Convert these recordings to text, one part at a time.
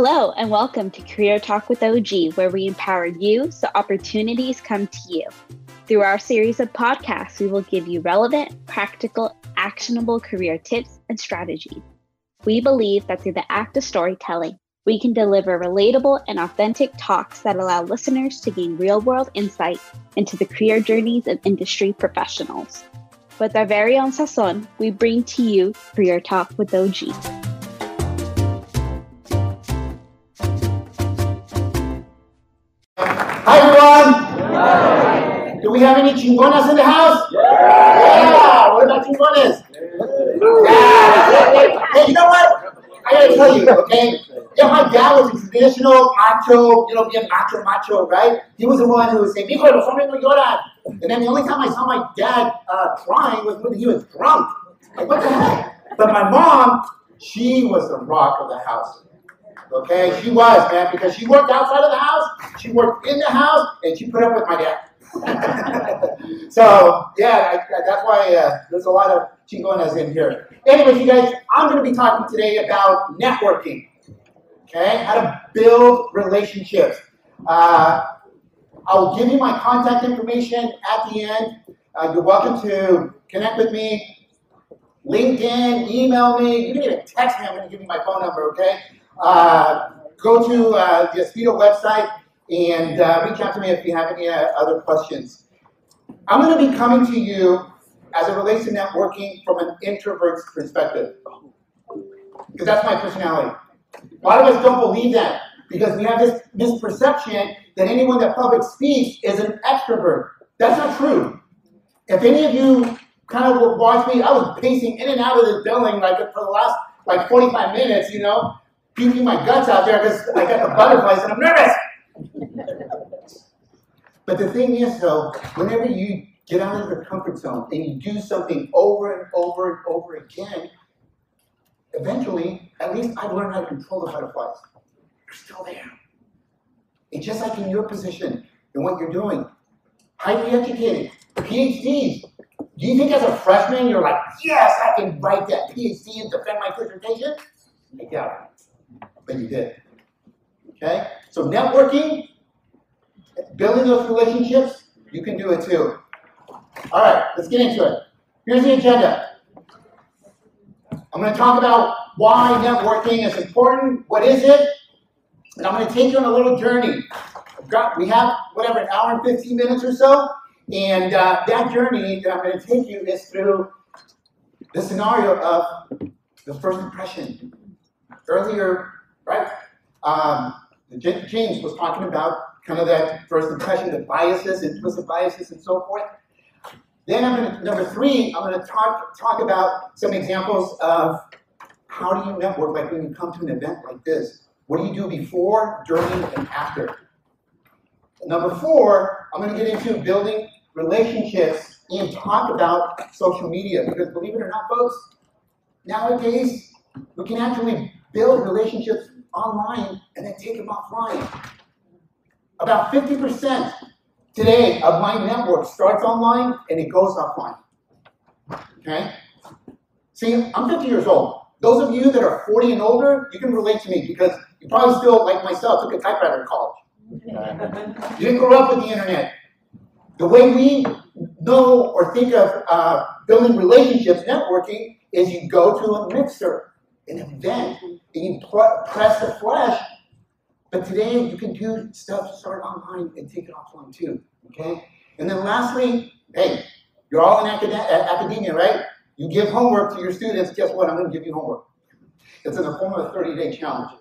Hello, and welcome to Career Talk with OG, where we empower you so opportunities come to you. Through our series of podcasts, we will give you relevant, practical, actionable career tips and strategies. We believe that through the act of storytelling, we can deliver relatable and authentic talks that allow listeners to gain real world insight into the career journeys of industry professionals. With our very own sazon, we bring to you Career Talk with OG. Hi everyone! Do we have any chingonas in the house? Yeah! What about chingones? Yeah! Hey, you know what? I gotta tell you, okay? Yeah, my dad was a traditional macho, you know, being macho, macho, right? He was the one who would say, Mijo, los hombres no lloran. And then the only time I saw my dad uh, crying was when he was drunk. Like, what the heck? But my mom, she was the rock of the house. Okay, she was, man, because she worked outside of the house, she worked in the house, and she put up with my dad. so, yeah, I, that's why uh, there's a lot of chingonas in here. Anyways, you guys, I'm going to be talking today about networking. Okay, how to build relationships. Uh, I'll give you my contact information at the end. Uh, you're welcome to connect with me. LinkedIn, email me. You can even text me. I'm going to give you my phone number, okay? Uh, go to uh, the Aspido website and uh, reach out to me if you have any uh, other questions. I'm going to be coming to you as it relates to networking from an introvert's perspective. Because that's my personality. A lot of us don't believe that because we have this misperception that anyone that public speaks is an extrovert. That's not true. If any of you kind of watch me, I was pacing in and out of this building like for the last like 45 minutes, you know, puking my guts out there because I got the butterflies and I'm nervous. but the thing is, though, whenever you get out of your comfort zone and you do something over and over and over again, eventually, at least I've learned how to control the butterflies. They're still there. And just like in your position and what you're doing, highly educated, PhDs. Do you think as a freshman you're like, yes, I can write that PhD and defend my dissertation? I doubt it. But you did. Okay? So networking, building those relationships, you can do it too. All right, let's get into it. Here's the agenda. I'm going to talk about why networking is important, what is it, and I'm going to take you on a little journey. Got, we have, whatever, an hour and 15 minutes or so, and uh, that journey that I'm going to take you is through the scenario of the first impression. Earlier, right, um, James was talking about kind of that first impression, the biases, implicit biases, and so forth. Then I'm going to, number three, I'm going to talk, talk about some examples of how do you network, like when you come to an event like this. What do you do before, during, and after? Number four, I'm going to get into building relationships and talk about social media because believe it or not, folks, nowadays we can actually build relationships online and then take them offline. About 50% today of my network starts online and it goes offline. Okay? See, I'm 50 years old. Those of you that are 40 and older, you can relate to me because you probably still, like myself, took a typewriter in college. you didn't grow up with the internet. The way we know or think of uh, building relationships, networking, is you go to a mixer, an mm-hmm. event, and you press the flesh. But today you can do stuff start online and take it offline too. Okay? And then lastly, hey, you're all in acad- academia, right? You give homework to your students. Guess what? I'm going to give you homework. It's in the form of a 30 day challenge.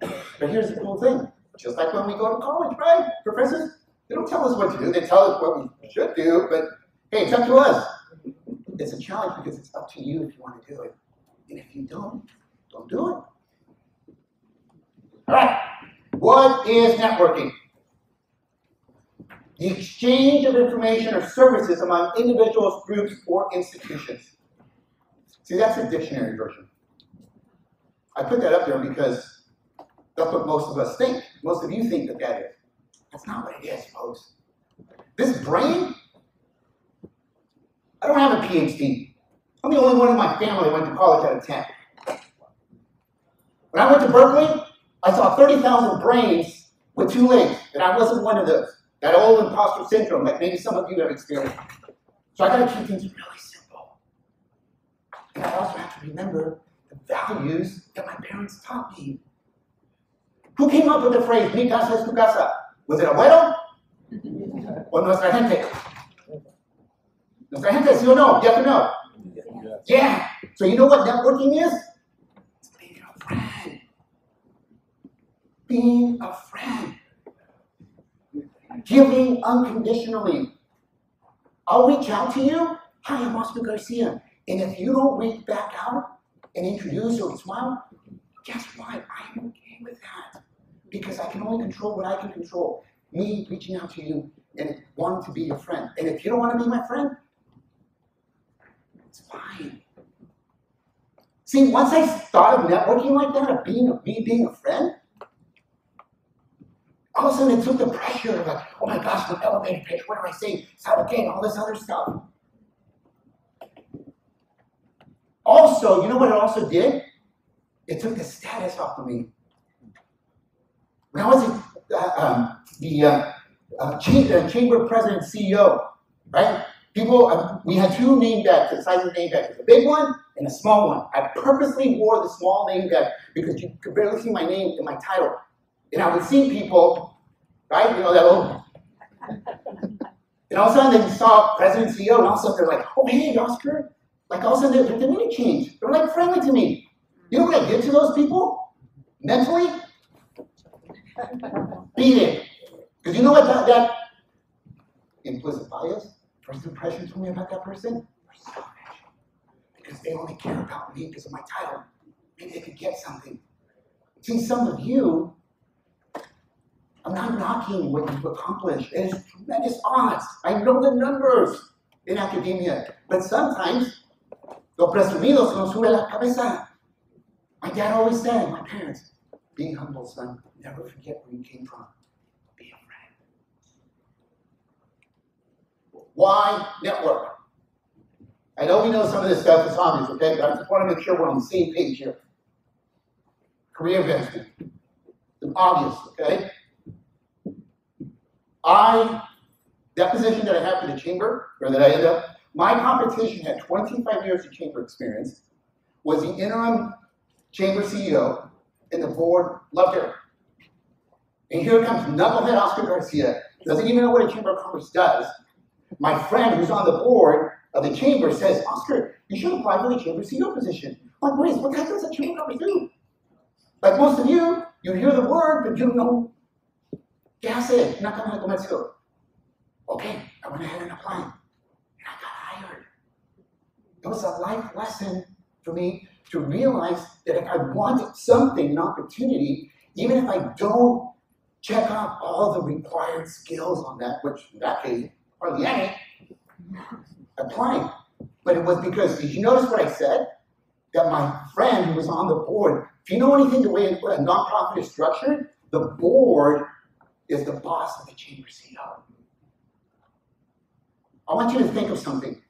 But here's the cool thing just like when we go to college, right? Professors, they don't tell us what to do, they tell us what we should do, but hey, it's up to us. It's a challenge because it's up to you if you want to do it. And if you don't, don't do it. All right, what is networking? The exchange of information or services among individuals, groups, or institutions. See, that's a dictionary version. I put that up there because that's what most of us think. Most of you think that that is. That's not what it is, folks. This brain, I don't have a PhD. I'm the only one in my family that went to college out of 10. When I went to Berkeley, I saw 30,000 brains with two legs, and I wasn't one of those. That old imposter syndrome that maybe some of you have experienced. So I gotta keep things really simple. And I also have to remember the values that my parents taught me. Who came up with the phrase, mi casa es tu casa? Was it abuelo? or nuestra gente? Nuestra gente, sí o no? Yes or no? Yeah. So you know what networking is? Being a friend. Being a friend. Giving unconditionally. I'll reach out to you. Hi, I'm Oscar Garcia. And if you don't reach back out and introduce or smile, guess what? I'm okay with that. Because I can only control what I can control. Me reaching out to you and wanting to be your friend. And if you don't want to be my friend, it's fine. See, once I thought of networking like that, of being of me being a friend, all of a sudden it took the pressure of like, oh my gosh, my elevator pitch, what do I say? How to gain all this other stuff. Also, you know what it also did? It took the status off of me. When I was uh, um, the uh, uh, chamber, chamber president CEO, right? People, uh, we had two name bags, the size of name bags, a big one and a small one. I purposely wore the small name bag because you could barely see my name in my title. And I would see people, right? You know, that little. and all of a sudden they saw President CEO, and all of a sudden they're like, oh, hey, Oscar. Like all of a sudden their demeanor changed. They're like friendly to me. You know what I did to those people? Mentally? Beat it. Because you know what that, that implicit bias, first impression told me about that person? Because they only care about me because of my title. Maybe they could get something. See, some of you, I'm not knocking what you've accomplished. It is tremendous odds. I know the numbers in academia. But sometimes, los presumidos nos sube la cabeza. My dad always said, my parents, being humble, son, never forget where you came from. Be a friend. Why network? I know we know some of this stuff is obvious, okay, but I just want to make sure we're on the same page here. Career advancement. It's obvious, okay? I, that position that I have for the chamber, or that I end up, my competition had 25 years of chamber experience, was the interim chamber CEO, and the board loved her. And here comes knucklehead Oscar Garcia, doesn't even know what a chamber of commerce does. My friend who's on the board of the chamber says, Oscar, you should apply for the chamber CEO position. Like, wait, what the heck does a chamber of do? Like most of you, you hear the word, but you don't know. ¿Qué hace? Una cámara de comercio. Okay, I went ahead and applied. And I got hired. It was a life lesson for me to realize that if I want something, an opportunity, even if I don't check off all the required skills on that, which in that case, any, applying. But it was because, did you notice what I said? That my friend who was on the board, if you know anything the way a nonprofit is structured, the board is the boss of the chamber CEO. I want you to think of something.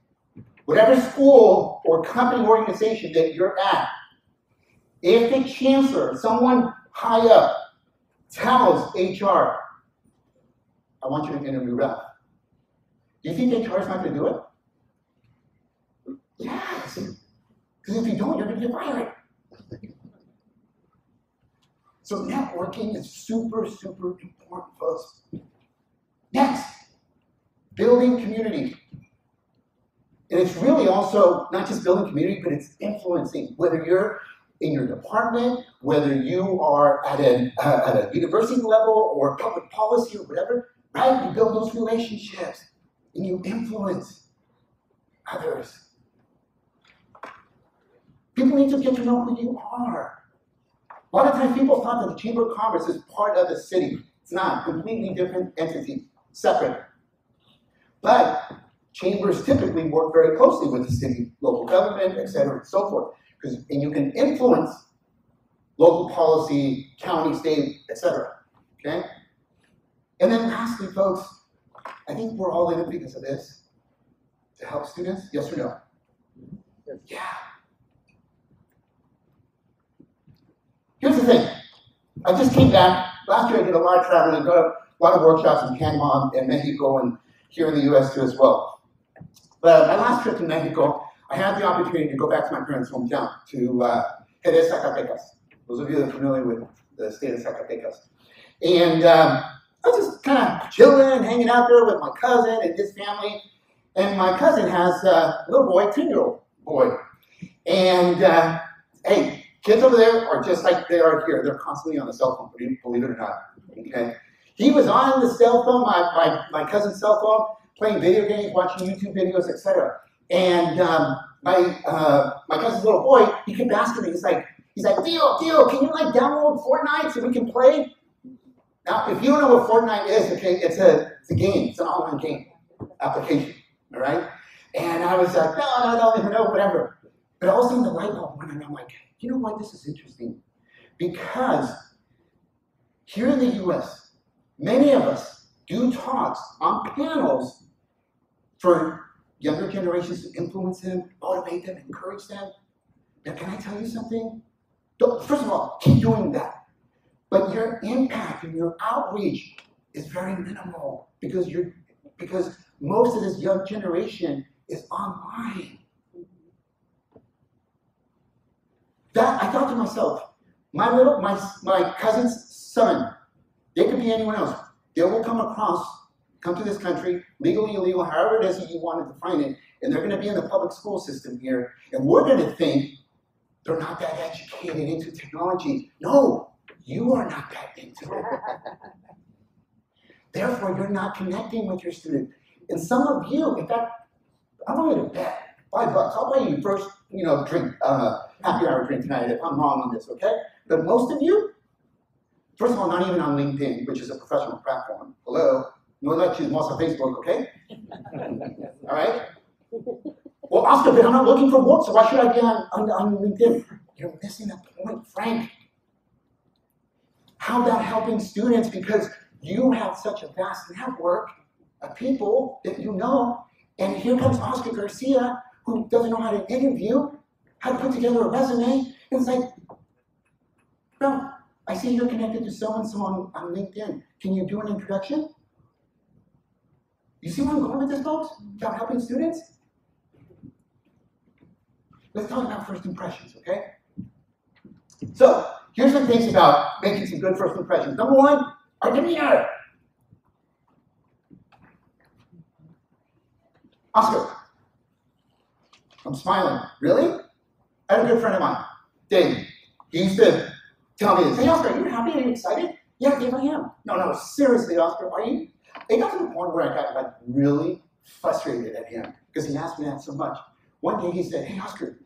Whatever school or company organization that you're at, if the chancellor, someone high up, tells HR, I want you to interview Ralph. Do you think HR is not to do it? Yes. Because if you don't, you're going to get fired. So networking is super, super important, for us. Next, building community. And it's really also not just building community, but it's influencing. Whether you're in your department, whether you are at, an, uh, at a university level or public policy or whatever, right? You build those relationships you influence others. People need to get to know who you are. A lot of times people thought that the Chamber of Commerce is part of the city. It's not, a completely different entity, separate. But chambers typically work very closely with the city, local government, et cetera, and so forth. Because and you can influence local policy, county, state, et cetera. Okay? And then lastly, folks, I think we're all in it because of this. To help students, yes or no? Yeah. Here's the thing I just came back. Last year I did a lot of traveling, and got a lot of workshops in Panama and Mexico and here in the US too as well. But my last trip to Mexico, I had the opportunity to go back to my parents' hometown, to uh, Jerez, Zacatecas. Those of you that are familiar with the state of Zacatecas. And um, I was just kind of chilling, hanging out there with my cousin and his family. And my cousin has a little boy, 10 year old boy. And uh, hey, kids over there are just like they are here. They're constantly on the cell phone, believe it or not. Okay? He was on the cell phone, my, my, my cousin's cell phone, playing video games, watching YouTube videos, etc. And um, my uh, my cousin's little boy, he kept asking me, he's like, he's like, Dio, Dio, can you like download Fortnite so we can play? Now, if you don't know what Fortnite is, okay, it's a it's a game, it's an online game application, all right? And I was like, no, no, no, no, whatever. But all of a sudden the light bulb went and I'm like, you know what, this is interesting. Because here in the US, many of us do talks on panels for younger generations to influence them, motivate them, encourage them. Now, can I tell you something? Don't, first of all, keep doing that. But your impact and your outreach is very minimal because you're because most of this young generation is online. That I thought to myself, my little my my cousin's son, they could be anyone else. They will come across come to this country, legally, illegal, however it is that you want to define it, and they're going to be in the public school system here, and we're going to think they're not that educated into technology. No, you are not that into it. Therefore, you're not connecting with your student. And some of you, in fact, I'm going to bet five bucks. I'll buy you first, you know, drink, uh, happy hour drink tonight if I'm wrong on this, okay? But most of you, first of all, not even on LinkedIn, which is a professional platform. Hello, no she's more on Facebook, okay? All right? Well, Oscar, but I'm not looking for work, so why should I be on, on, on LinkedIn? You're missing the point, Frank. How about helping students? Because you have such a vast network of people that you know, and here comes Oscar Garcia, who doesn't know how to interview, how to put together a resume. And it's like, bro, I see you're connected to so and so on, on LinkedIn. Can you do an introduction? You see where I'm going with this, folks? About helping students? Let's talk about first impressions, okay? So, here's some things about making some good first impressions. Number one, our demeanor. Oscar, I'm smiling. Really? I had a good friend of mine, Dave. He used to tell me this. Hey, Oscar, are you happy? Are you excited? Yeah, Dave, I am. No, no, seriously, Oscar, are you? It got to the point where I got like really frustrated at him because he asked me that so much. One day he said, Hey, Oscar,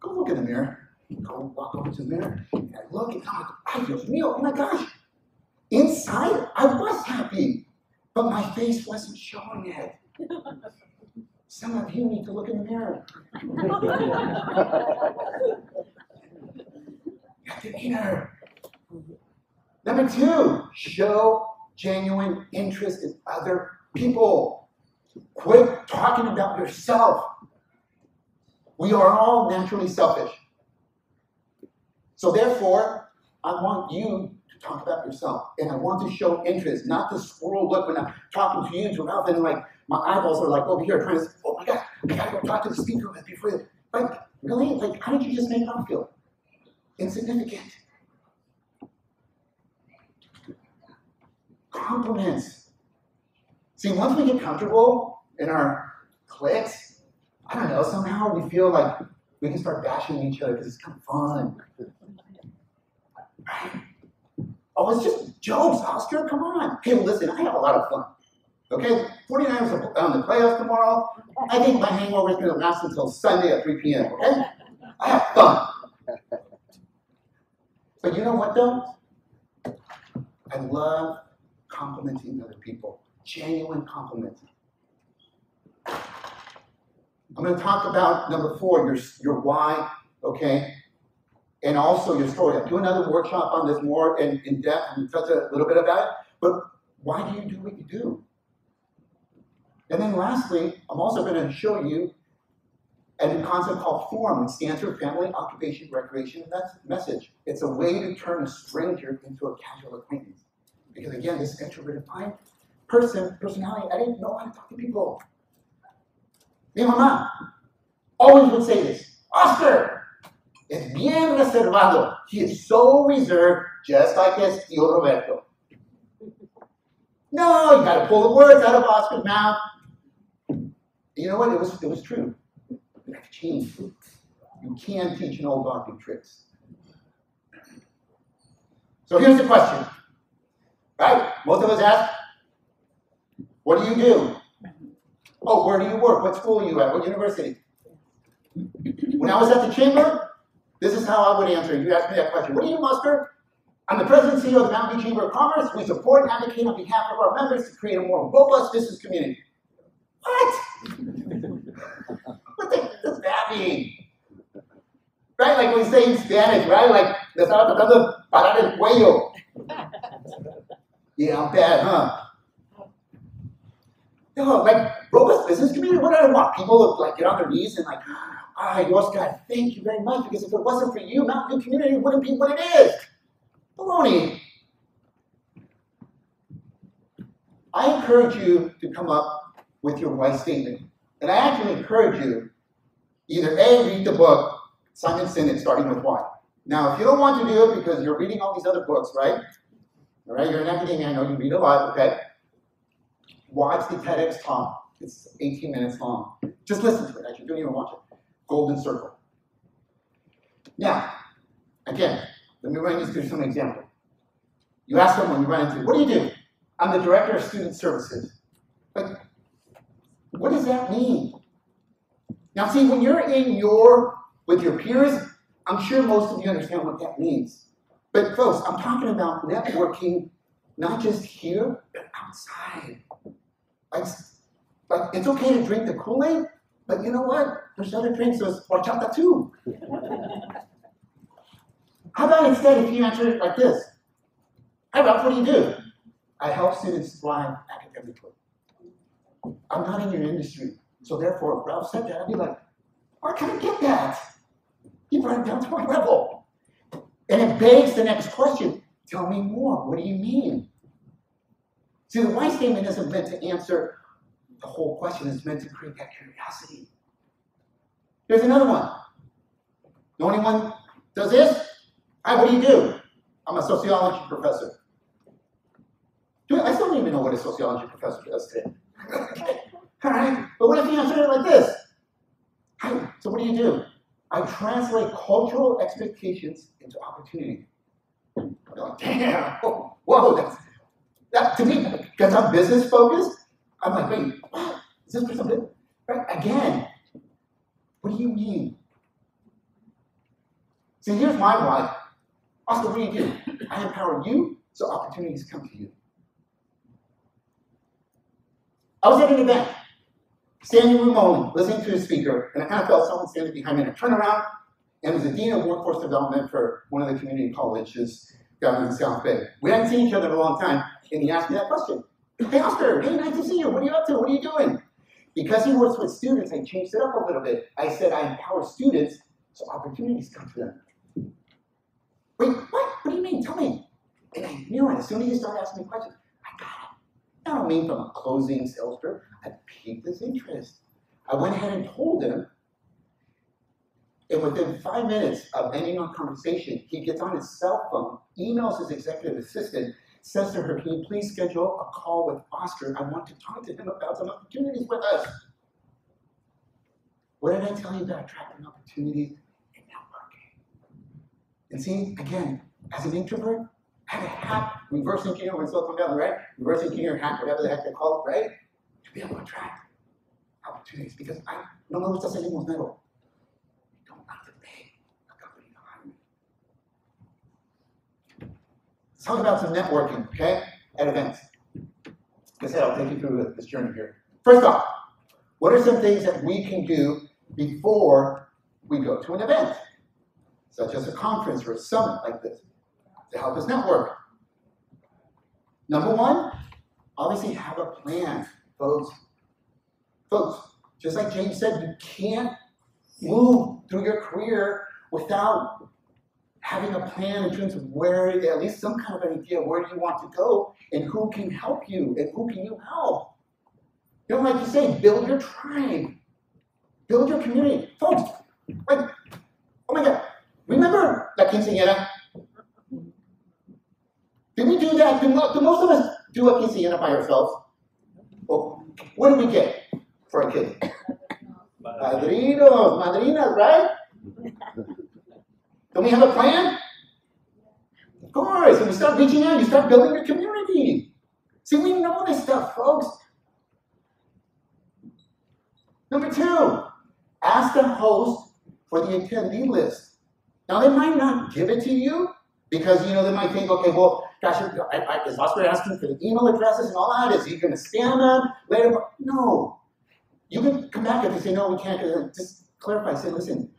go look in the mirror. Go walk over to the mirror. And I look and I'm like, I feel real. Oh my gosh. Inside, I was happy, but my face wasn't showing it. Some of you need to look in the mirror. demeanor. Number two, show genuine interest in other people. Quit talking about yourself. We are all naturally selfish. So, therefore, I want you to talk about yourself. And I want to show interest, not the squirrel look when I'm talking to you to Ralph, and like my eyeballs are like over here trying to, oh my God, I gotta go talk to the speaker before you. Like, really? Like, how did you just make Ralph feel? Insignificant. compliments. See, once we get comfortable in our cliques, I don't know, somehow we feel like we can start bashing each other because it's kind of fun. Oh, it's just jokes, Oscar. Come on. Hey, listen, I have a lot of fun. Okay? 49ers are on the playoffs tomorrow. I think my hangover is going to last until Sunday at 3 p.m. Okay? I have fun. But you know what, though? I love complimenting other people, genuine compliments. I'm going to talk about number four, your, your why, okay, and also your story. I'll do another workshop on this more in, in depth and touch a little bit about it, but why do you do what you do? And then lastly, I'm also going to show you and a concept called FORM, which stands for Family, Occupation, Recreation, and that's Message. It's a way to turn a stranger into a casual acquaintance. Because again, this introverted person, personality, I didn't know how to talk to people. Mi mamá always would say this, Oscar es bien reservado. He is so reserved, just like his tío Roberto. No, you gotta pull the words out of Oscar's mouth. You know what? It was, it was true. You have to change. You can teach an old dog new tricks. So here's the question. Right? Most of us ask, what do you do? Oh, where do you work? What school are you at? What university? When I was at the chamber, this is how I would answer. You asked me that question. What do you muster? I'm the president and CEO of the Mountain View Chamber of Commerce. We support and advocate on behalf of our members to create a more robust business community. What? what the, does that mean? Right? Like we say in Spanish, right? Like, estaba tratando de parar el cuello. Yeah, I'm bad, huh? No, like robust business community. What do I want? People to like get on their knees and like, yours God, thank you very much. Because if it wasn't for you, Mountain View community wouldn't be what it is. Baloney. I encourage you to come up with your why statement. And I actually encourage you either A, read the book, Simon Sinek, starting with why. Now, if you don't want to do it because you're reading all these other books, right? All right, you're an academia, I know you read a lot, okay? Watch the TEDx talk. It's 18 minutes long. Just listen to it. Actually, don't even watch it. Golden Circle. Now, again, let me run you through some example. You ask someone, you run into, what do you do? I'm the director of student services. But what does that mean? Now, see, when you're in your with your peers, I'm sure most of you understand what that means. But folks, I'm talking about networking, not just here, but outside. Like, like it's okay to drink the Kool-Aid, but you know what? There's other drinks, there's horchata too. How about instead if you answer it like this? Hi Ralph, what do you do? I help students thrive academically. I'm not in your industry. So therefore, if Ralph said that, I'd be like, where can I get that? You brought it down to my level. And it begs the next question. Tell me more. What do you mean? See, the why statement isn't meant to answer the whole question. is meant to create that curiosity. Here's another one. Know anyone does this? Hi, what do you do? I'm a sociology professor. I still don't even know what a sociology professor does today. All right, but what if you answer it like this? Hi, so what do you do? I translate cultural expectations into opportunity. Damn, whoa, that's, that to me, because I'm business focused, I'm like, wait? Is this something? Right? Again, what do you mean? See, here's my why. Oscar, what do you do? I empower you so opportunities come to you. I was at an event, standing room only, listening to a speaker, and I kind of felt someone standing behind me. And I turned around, and it was the dean of workforce development for one of the community colleges down in South Bay. We hadn't seen each other in a long time, and he asked me that question. Hey, Oscar, hey, nice to see you. What are you up to? What are you doing? Because he works with students, I changed it up a little bit. I said I empower students so opportunities come to them. Wait, what? What do you mean? Tell me. And I knew it. As soon as he started asking me questions, I got it. I don't mean from a closing sales trip. I piqued his interest. I went ahead and told him. And within five minutes of ending our conversation, he gets on his cell phone, emails his executive assistant, says to her, Can you please schedule a call with Oscar? I want to talk to him about some opportunities with us. What did I tell you about attracting opportunities and networking? And see, again, as an introvert, I have a hack, reverse engineer Silicon Valley, right? Reverse engineer hack, whatever the heck they call it, right? To be able to attract opportunities because I no me gusta ser limosnero. I don't like to pay a company to hire me. Let's talk about some networking, okay, at events. Said, I'll take you through this journey here. First off, what are some things that we can do before we go to an event, such as a conference or a summit like this, to help us network? Number one, obviously have a plan, folks. Folks, just like James said, you can't move through your career without having a plan in terms of where, at least some kind of idea, where do you want to go and who can help you and who can you help. You know, like you say, build your tribe, build your community. Folks, like, oh my God, remember La Quinceañera? Did we do that? Do, do most of us do a quinceañera by ourselves? Well, what do we get for a kid? Padrinos, madrinas, right? Don't we have a plan? Of course. And you start reaching out, you start building your community. See, we know this stuff, folks. Number two, ask the host for the attendee list. Now, they might not give it to you because, you know, they might think, okay, well, gosh, I, I, is Oscar asking for the email addresses and all that? Is he going to spam them later? No. You can come back if you say, no, we can't. Uh, just clarify. Say, listen,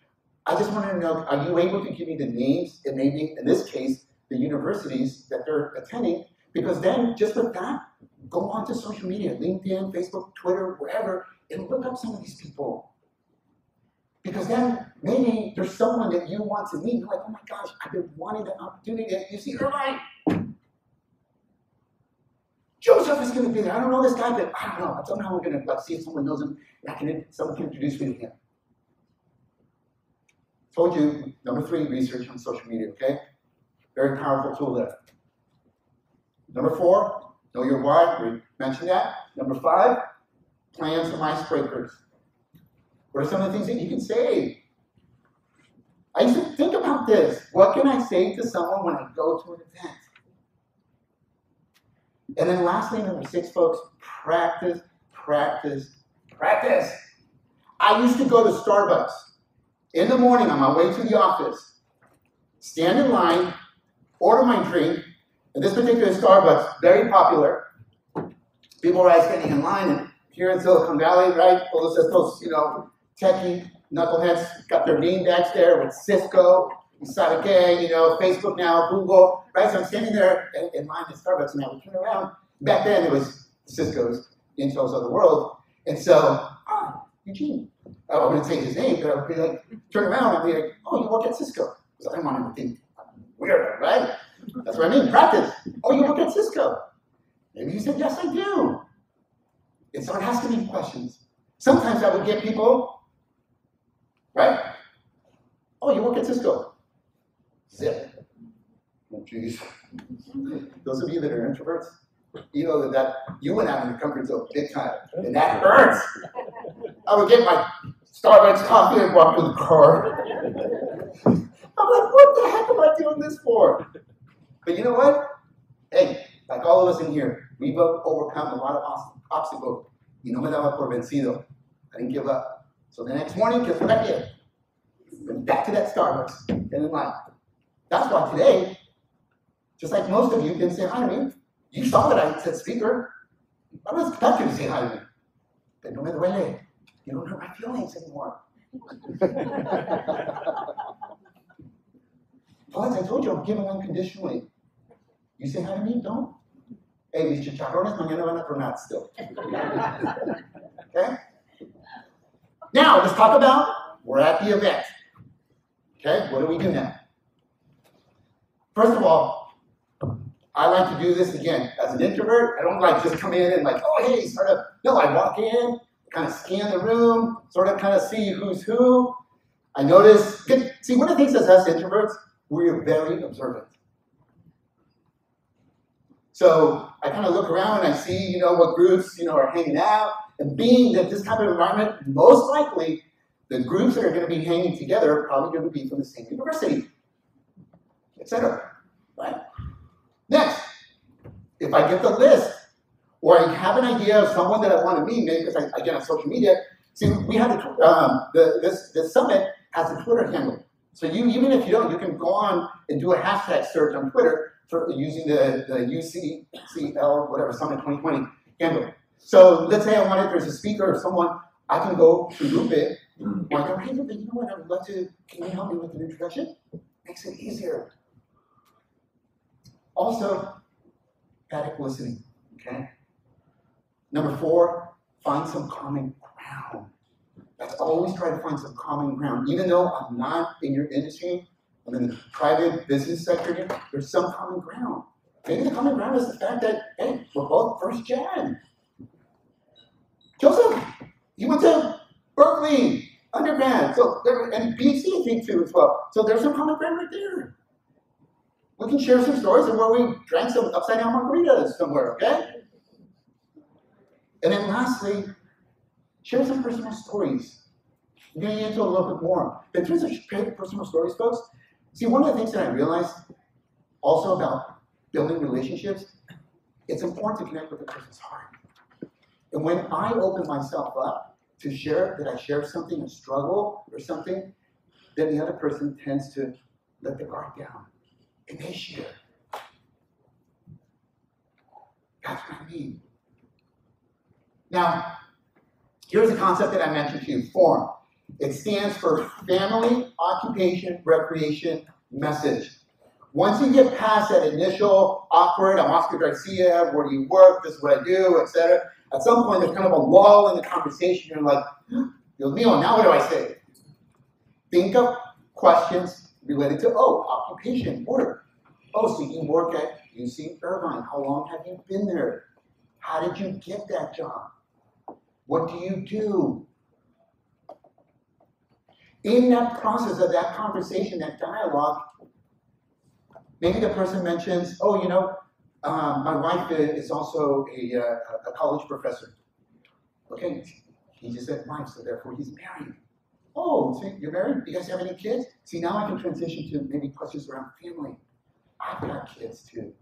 I just wanted to know, are you able to give me the names and maybe, in this case, the universities that they're attending? Because then, just with that, go onto social media, LinkedIn, Facebook, Twitter, wherever, and look up some of these people. Because then maybe there's someone that you want to meet. You're like, oh my gosh, I've been wanting that opportunity. You see, Irvine, Joseph is going to be there. I don't know this guy, but I don't know. Somehow I'm going to see if someone knows him. And I can, someone can introduce me to him. Told you, number three, research on social media, okay? Very powerful tool there. Number four, know your why. We mentioned that. Number five, plan some icebreakers. What are some of the things that you can say? I used to think about this. What can I say to someone when I go to an event? And then lastly, number six, folks, practice, practice, practice. I used to go to Starbucks in the morning on my way to the office, stand in line, order my drink. And this particular Starbucks, very popular. People are standing in line, and here in Silicon Valley, right? All those, those you know, techie knuckleheads got their name bags there with Cisco, Satake, you know, Facebook now, Google, right? So I'm standing there in, in line at Starbucks, and I would turn around. Back then, it was Cisco's, Intel's of the world. And so, ah, Eugene, I wouldn't say his name, but I would be like, turn around and be like, oh, you work at Cisco. Because I want him to think weird, right? That's what I mean, practice. Oh, you work at Cisco. Maybe he said, yes, I do. And so to be questions. Sometimes I would get people, right? Oh, you work at Cisco. Zip. Oh, jeez. Those of you that are introverts, you know that, that you went out in your comfort zone big time, and that hurts. I would get my Starbucks coffee and walk to the car. I'm like, what the heck am I doing this for? But you know what? Hey, like all of us in here, we've overcome a lot of obstacles. Y no me daba por vencido. I didn't give up. So the next morning, guess what I did? Went back to that Starbucks, and in line. That's why today, just like most of you didn't say hi to me, you saw that I said speaker. I was expecting to say hi to me. But no me duele. You don't hurt my feelings anymore. Plus, I told you I'm giving unconditionally. You say hi to me, don't. Hey, mis chicharrones mañana van a tronar still. okay? Now, let's talk about we're at the event. Okay, what do we do now? First of all, I like to do this again. As an introvert, I don't like just come in and like, oh, hey, sort of. No, I walk in, kind of scan the room, sort of kind of see who's who. I notice, see, one of the things as us introverts, we're very observant. So I kind of look around and I see, you know, what groups, you know, are hanging out. And being that this type of environment, most likely, the groups that are going to be hanging together are probably going to be from the same university, etc. Right? Next, if I get the list, or I have an idea of someone that I want to meet, maybe because I, again on social media. See, we have a, um, the, this this summit has a Twitter handle. So you even if you don't, you can go on and do a hashtag search on Twitter for using the, the UCCL whatever Summit 2020 handle. So let's say I wanted there's a speaker or someone I can go to Lupe or I go, hey Lupe, you know what? I would love to. Can you help me with an introduction? Makes it easier. Also, active listening. Okay. Number four, find some common ground. That's always try to find some common ground. Even though I'm not in your industry, I'm in the private business sector, there's some common ground. Maybe the common ground is the fact that, hey, we're both first gen. Joseph, he went to Berkeley undergrad, so and BC I think too as well. So there's some common ground right there. We can share some stories of where we drank some upside down margaritas somewhere, okay? And then lastly, share some personal stories. I'm getting into a little bit more. In terms of sharing personal stories, folks, see, one of the things that I realized also about building relationships, it's important to connect with the person's heart. And when I open myself up to share that I share something, a struggle or something, then the other person tends to let the guard down and they share. That's what I mean. Now, here's a concept that I mentioned to you form. It stands for family, occupation, recreation, message. Once you get past that initial awkward, I'm Oscar Garcia, where do you work, this is what I do, etc., at some point there's kind of a lull in the conversation. You're like, Dios mío, now what do I say? Think of questions related to, oh, occupation, work. Oh, so you work at UC Irvine. How long have you been there? How did you get that job? What do you do? In that process of that conversation, that dialogue, maybe the person mentions, oh, you know, um, my wife is also a, uh, a college professor. Okay, he just said wife, so therefore he's married. Oh, you're married? You guys have any kids? See, now I can transition to maybe questions around family. I've got kids too,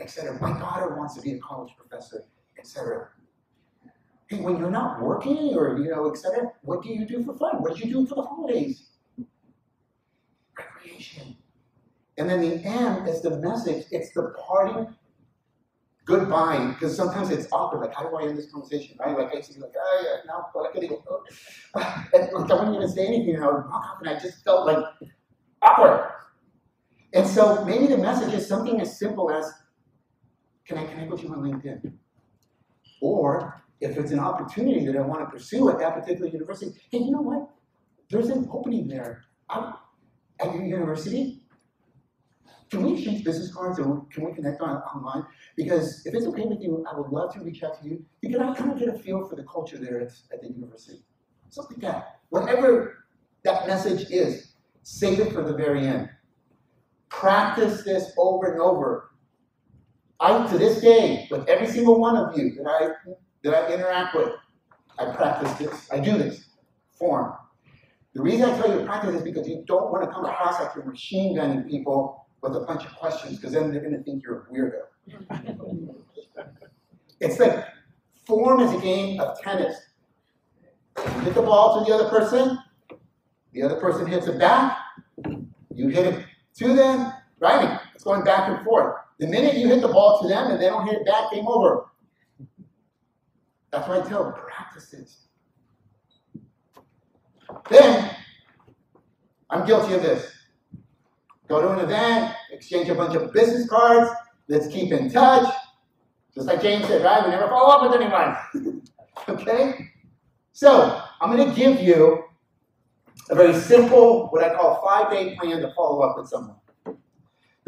etc. My daughter wants to be a college professor, etc. When you're not working or, you know, etc., what do you do for fun? What did you do for the holidays? Recreation. And then the M is the message. It's the parting goodbye. Because sometimes it's awkward. Like, how do I end this conversation, right? Like, I used to be like, oh, yeah, no, but I even, oh. and like, I wouldn't even say anything. And I would walk and I just felt like awkward. And so maybe the message is something as simple as, can I connect with you on LinkedIn? Or if it's an opportunity that I want to pursue at that particular university, hey, you know what? There's an opening there I'm, at your university. Can we exchange business cards or can we connect on, online? Because if it's okay with you, I would love to reach out to you. You can kind of get a feel for the culture there at, at the university. Something like that. Whatever that message is, save it for the very end. Practice this over and over. I, to this day, with every single one of you that I that I interact with, I practice this. I do this form. The reason I tell you to practice is because you don't want to come across like you're machine gunning people with a bunch of questions, because then they're going to think you're a weirdo. it's like form is a game of tennis. You hit the ball to the other person, the other person hits it back, you hit it to them, right? It's going back and forth. The minute you hit the ball to them and they don't hit it back, game over. That's why I tell them, practice it. Then, I'm guilty of this. Go to an event, exchange a bunch of business cards, let's keep in touch. Just like James said, right? We never follow up with anyone. okay? So, I'm going to give you a very simple, what I call five day plan to follow up with someone.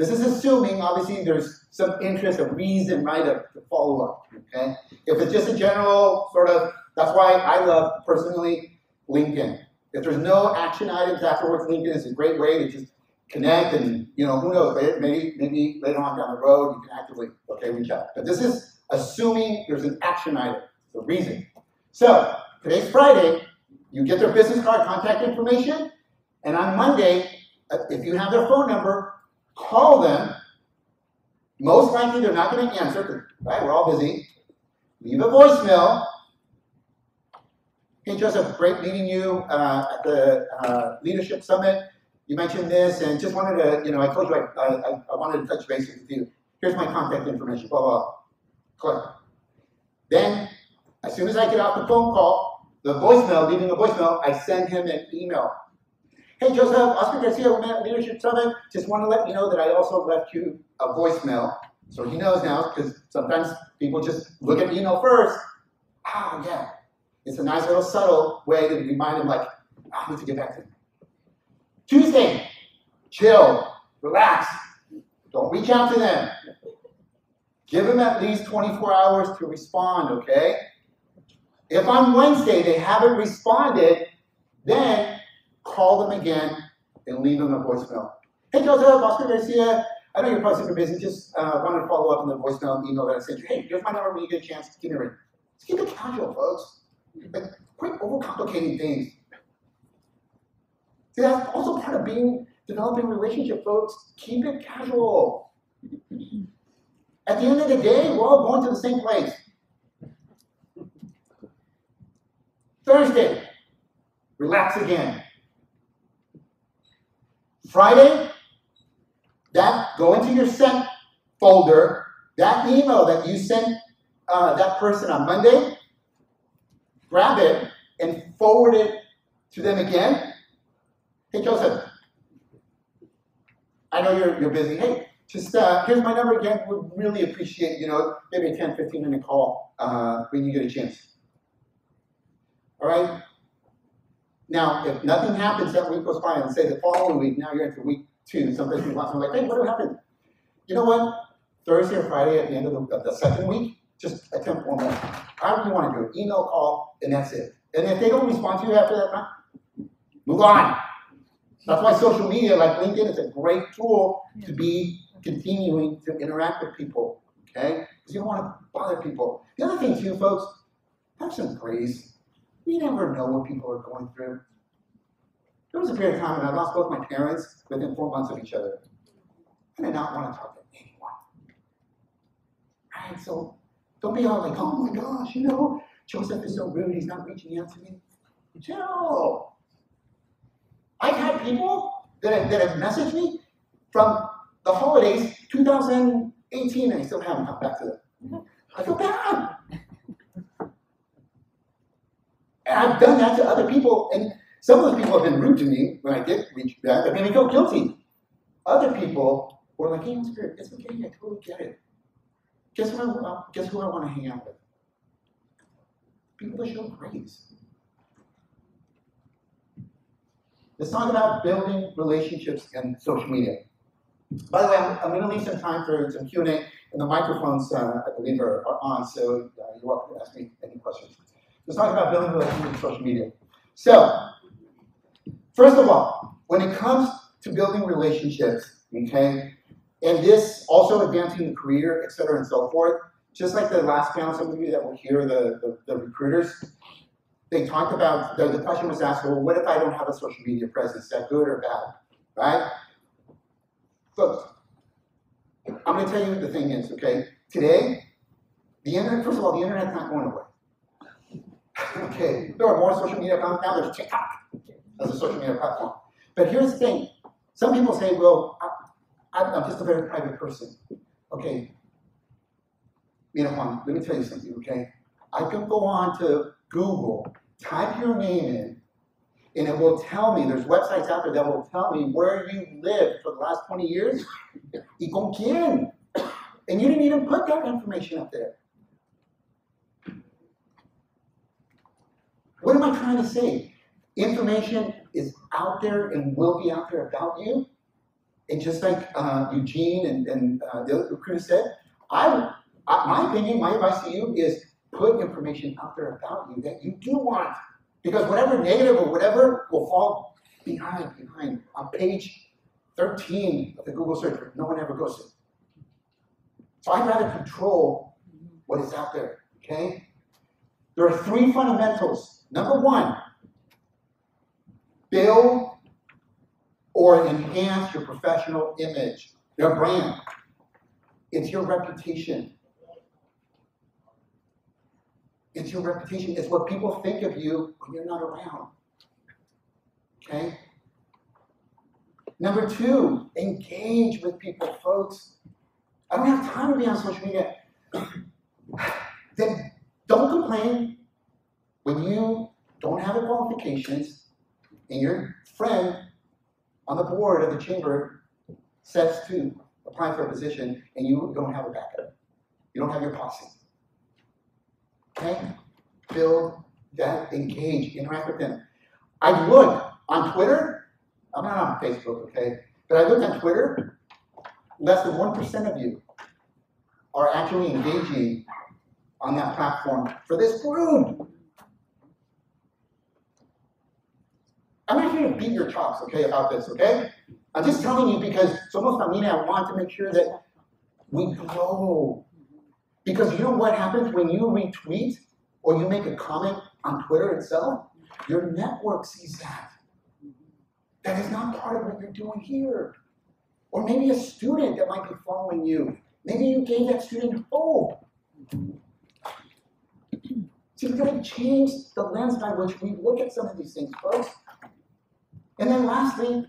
This is assuming, obviously, there's some interest, a reason, right, to, to follow up, okay? If it's just a general sort of, that's why I love, personally, LinkedIn. If there's no action items afterwards, LinkedIn is a great way to just connect and, you know, who knows, maybe, maybe later on down the road, you can actively, okay, reach out. But this is assuming there's an action item, the reason. So, today's Friday, you get their business card contact information, and on Monday, uh, if you have their phone number, call them. Most likely they're not going to answer, right? We're all busy. Leave a voicemail. Hey, Joseph, great meeting you uh, at the uh, Leadership Summit. You mentioned this and just wanted to, you know, I told you I, I, I wanted to touch base with you. Here's my contact information, blah, blah, Click. Then, as soon as I get off the phone call, the voicemail, leaving a voicemail, I send him an email. Hey, Joseph, Oscar Garcia, we're at Leadership Summit. Just want to let you know that I also left you a voicemail. So he knows now, because sometimes people just look at the email first. Ah, yeah. It's a nice little subtle way to remind them, like, I need to get back to them. Tuesday, chill, relax. Don't reach out to them. Give them at least 24 hours to respond, okay? If on Wednesday they haven't responded, then call them again and leave them a voicemail. Hey, Joseph, Oscar Garcia. I know you're probably super busy. Just uh, wanted to follow up on the voicemail email that I sent you. Hey, here's my number when you get a chance. Give me a ring. Just keep it casual, folks. Like, quit overcomplicating things. See, that's also part of being developing relationship, folks. Keep it casual. At the end of the day, we're all going to the same place. Thursday, relax again. Friday, that go into your sent folder, that email that you sent uh, that person on Monday, grab it and forward it to them again. Hey, Joseph, I know you're, you're busy. Hey, just uh, here's my number again. Would really appreciate, you know, maybe a 10, 15 minute call uh, when you get a chance. All right? Now, if nothing happens, that week goes by, and say the following week, now you're into week two. Sometimes people ask me, like, hey, what happened? You know what? Thursday or Friday at the end of the, of the second week, just attempt one more. However you want to do it, email, call, and that's it. And if they don't respond to you after that time, move on. That's why social media like LinkedIn is a great tool to be continuing to interact with people, okay? Because you don't want to bother people. The other thing, too, folks, have some grace. We never know what people are going through. There was a period of time when I lost both my parents within four months of each other. And I did not want to talk to anyone. Right? So don't be all like, oh my gosh, you know, Joseph is so rude, he's not reaching out to me. Chill. I've had people that have, that have messaged me from the holidays 2018 and I still haven't come back to them. I feel bad. And I've done that to other people, and some of those people have been rude to me when I did reach back. I mean, I feel guilty. Other people were like, hey, Spirit, it's okay, I totally get it. Guess who I, guess who I want to hang out with? People that show grace. Let's talk about building relationships and social media. By the way, I'm, I'm going to leave some time for some Q&A, and the microphones, uh, I believe, are, are on, so uh, you're welcome to ask me any questions. Let's talk about building relationships and social media. So, first of all, when it comes to building relationships, okay, and this also advancing the career, et cetera, and so forth, just like the last panel, some of you that were here, the, the, the recruiters, they talked about, the, the question was asked, well, what if I don't have a social media presence? Is that good or bad, right? Look, I'm going to tell you what the thing is, okay? Today, the internet, first of all, the internet's not going away. Okay, there are more social media platforms. Now there's TikTok as a social media platform. But here's the thing. Some people say, well, I, am just a very private person. Okay. You know, Juan, let me tell you something, okay? I can go on to Google, type your name in, and it will tell me, there's websites out there that will tell me where you lived for the last 20 years. Y con quién. And you didn't even put that information up there. What am I trying to say? Information is out there and will be out there about you. And just like uh, Eugene and, and uh, the other recruiter said, I, I, my opinion, my advice to you is put information out there about you that you do want. Because whatever negative or whatever will fall behind, behind on page 13 of the Google search, no one ever goes to. So I'd rather control what is out there, okay? There are three fundamentals. Number one, build or enhance your professional image, your brand. It's your reputation. It's your reputation. It's what people think of you when you're not around. Okay? Number two, engage with people, folks. I don't have time to be on social media. then don't complain when you don't have the qualifications and your friend on the board of the chamber says to apply for a position and you don't have a backup. You don't have your posse. Okay? Build that engage, interact with them. I look on Twitter, I'm not on Facebook, okay? But I look on Twitter, less than 1% of you are actually engaging on that platform for this group. I'm not here to beat your chops, okay, about this, okay? I'm just telling you because somos familia, I mean, I want to make sure that we grow. Because you know what happens when you retweet or you make a comment on Twitter itself? Your network sees that. That is not part of what you're doing here. Or maybe a student that might be following you. Maybe you gave that student hope. We've got to change the lens by which we look at some of these things, folks. And then lastly,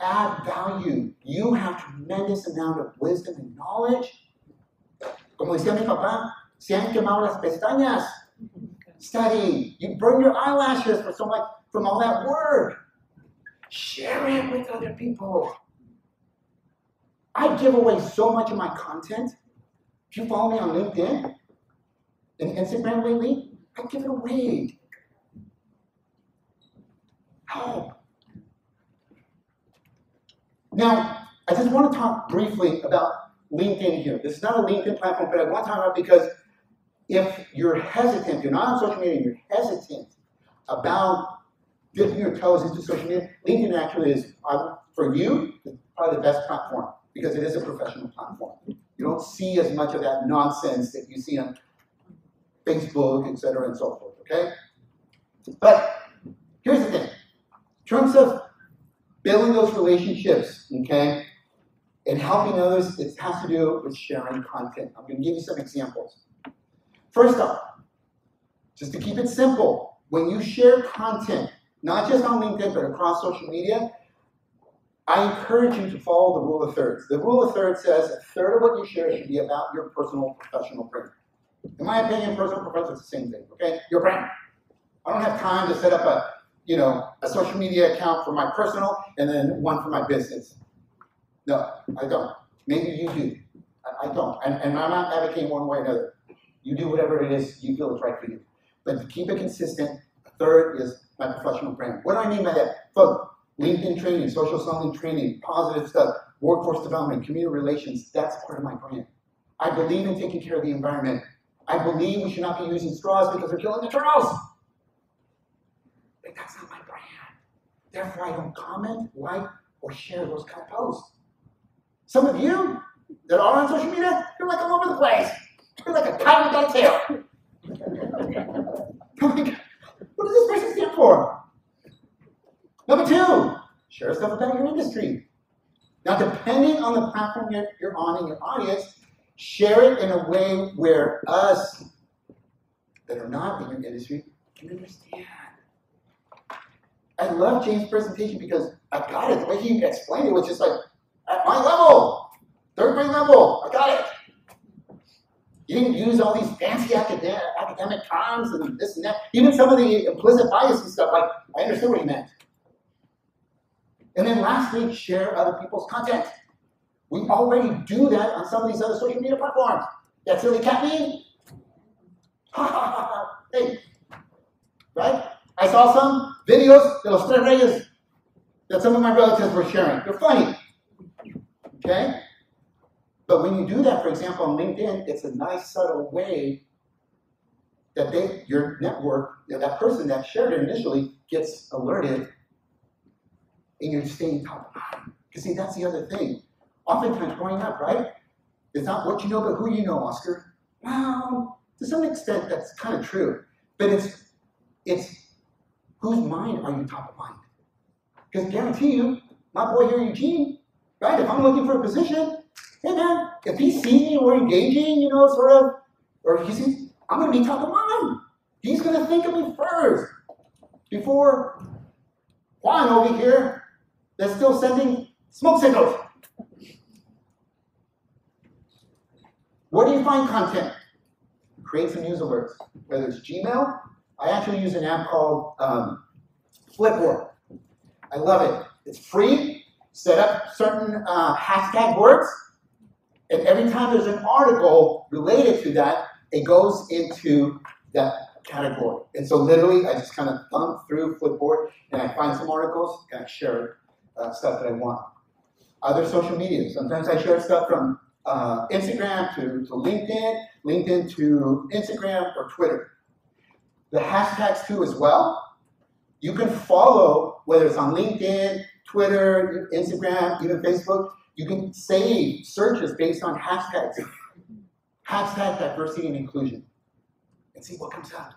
add value. You have tremendous amount of wisdom and knowledge. Como decía mi papá, se han quemado las pestañas. Study. You burn your eyelashes for so much from all that work. Share it with other people. I give away so much of my content. If you follow me on LinkedIn and Instagram lately, I give it away. Now, I just want to talk briefly about LinkedIn here. This is not a LinkedIn platform, but I want to talk about because if you're hesitant, you're not on social media, you're hesitant about dipping your toes into social media, LinkedIn actually is, uh, for you, probably the best platform because it is a professional platform. You don't see as much of that nonsense that you see on Facebook, et cetera, and so forth, okay? But here's the thing. In terms of building those relationships, okay, and helping others, it has to do with sharing content. I'm going to give you some examples. First off, just to keep it simple, when you share content, not just on LinkedIn, but across social media, I encourage you to follow the rule of thirds. The rule of thirds says a third of what you share should be about your personal professional brand. In my opinion, personal professional is the same thing, okay? Your brand. I don't have time to set up a, you know, a social media account for my personal and then one for my business. No, I don't. Maybe you do. I, I don't. And, and I'm not advocating one way or another. You do whatever it is you feel is right for you. But to keep it consistent, third is my professional brand. What do I mean by that? Folks, LinkedIn training, social selling training, positive stuff, workforce development, community relations, that's part of my brand. I believe in taking care of the environment. I believe we should not be using straws because they're killing the turtles. But that's not my brand. Therefore, I don't comment, like, or share those kind of posts. Some of you that are on social media, you're like all over the place. You're like a kite without a tail. Oh what does this person stand for? Number two, share stuff about your industry. Now, depending on the platform you're on and your audience, share it in a way where us that are not in your industry can understand. I love James' presentation because I got it. The way he explained it was just like, at my level, third grade level, I got it. You didn't use all these fancy academic, academic terms and this and that. Even some of the implicit bias and stuff, like, I understood what he meant. And then lastly, share other people's content. We already do that on some of these other social media platforms. That silly cat meme? hey, right? I saw some videos de los tres reyes that some of my relatives were sharing. They're funny. Okay? But when you do that, for example, on LinkedIn, it's a nice, subtle way that they, your network, that person that shared it initially gets alerted and you're staying top of mind. Because see, that's the other thing. Oftentimes growing up, right? It's not what you know, but who you know, Oscar. Well, to some extent that's kind of true. But it's it's whose mind are you top of mind? Because guarantee you, my boy here, Eugene, right? If I'm looking for a position, hey man, if he's seeing me or engaging, you know, sort of, or he sees, I'm gonna be top of mind. He's gonna think of me first before Juan over here they're still sending smoke signals. Where do you find content? Create some news alerts. Whether it's Gmail, I actually use an app called um, Flipboard. I love it. It's free. Set up certain uh, hashtag words, and every time there's an article related to that, it goes into that category. And so literally, I just kind of thumb through Flipboard and I find some articles and I share uh, stuff that I want. Other social media. Sometimes I share stuff from uh, Instagram to, to LinkedIn, LinkedIn to Instagram or Twitter. The hashtags too as well. You can follow, whether it's on LinkedIn, Twitter, Instagram, even Facebook, you can save searches based on hashtags. Hashtag diversity and inclusion. And see what comes out.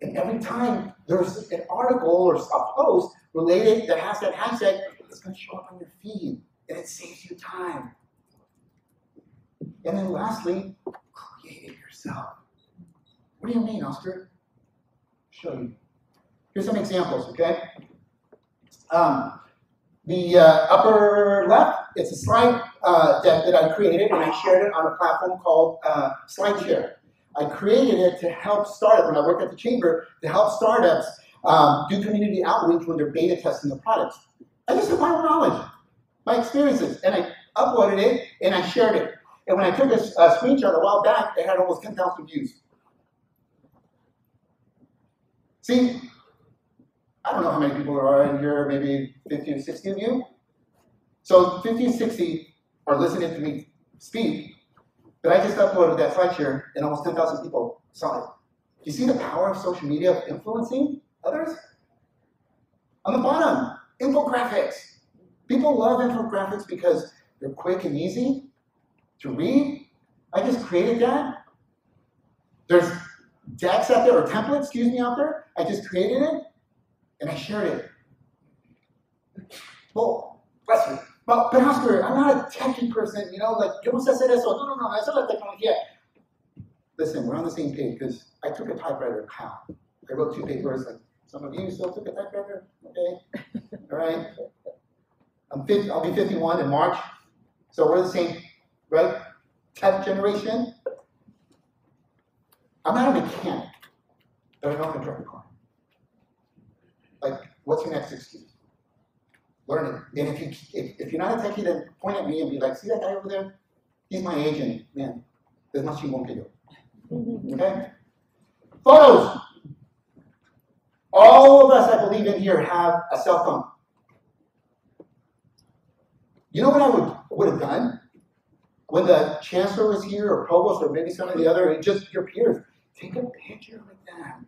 And every time there's an article or a post related that has that hashtag, it's going to show up on your feed. And it saves you time. And then lastly, create yourself. What do you mean, Oscar? Show you. Here's some examples, okay? Um, the uh, upper left, it's a slide uh, deck that I created, and I shared it on a platform called uh, SlideShare. I created it to help startups, when I worked at the chamber, to help startups um, do community outreach when they're beta testing the products. I just have my knowledge, my experiences, and I uploaded it and I shared it. And when I took a, a uh, screenshot a while back, it had almost 10,000 views. See, I don't know how many people there are in here, maybe 50 or 60 of you. So 50 or 60 are listening to me speak, but I just uploaded that SlideShare and almost 10,000 people saw it. Do you see the power of social media influencing others? On the bottom, infographics. People love infographics because they're quick and easy to read. I just created that. There's decks out there, or templates, excuse me, out there. I just created it and I shared it. Well, bless me. But, Oscar, I'm not a techie person, you know, like, yo no sé hacer eso. No, no, no, eso es la tecnología. Listen, we're on the same page because I took a typewriter. How? I wrote two papers. Like, some of you still took a typewriter? Okay. All right. I'm 50, I'll be 51 in March. So we're the same, right? Tech generation. I'm not a mechanic, but I know how to drive a car. Like, what's your next excuse? Learn it. And if you if, if you're not a techie, then point at me and be like, see that guy over there? He's my agent, man. There's más chingón que yo. Okay? Photos. All of us, I believe in here, have a cell phone. You know what I would would have done? When the chancellor was here, or provost, or maybe some of the other, just your peers, take a picture with them.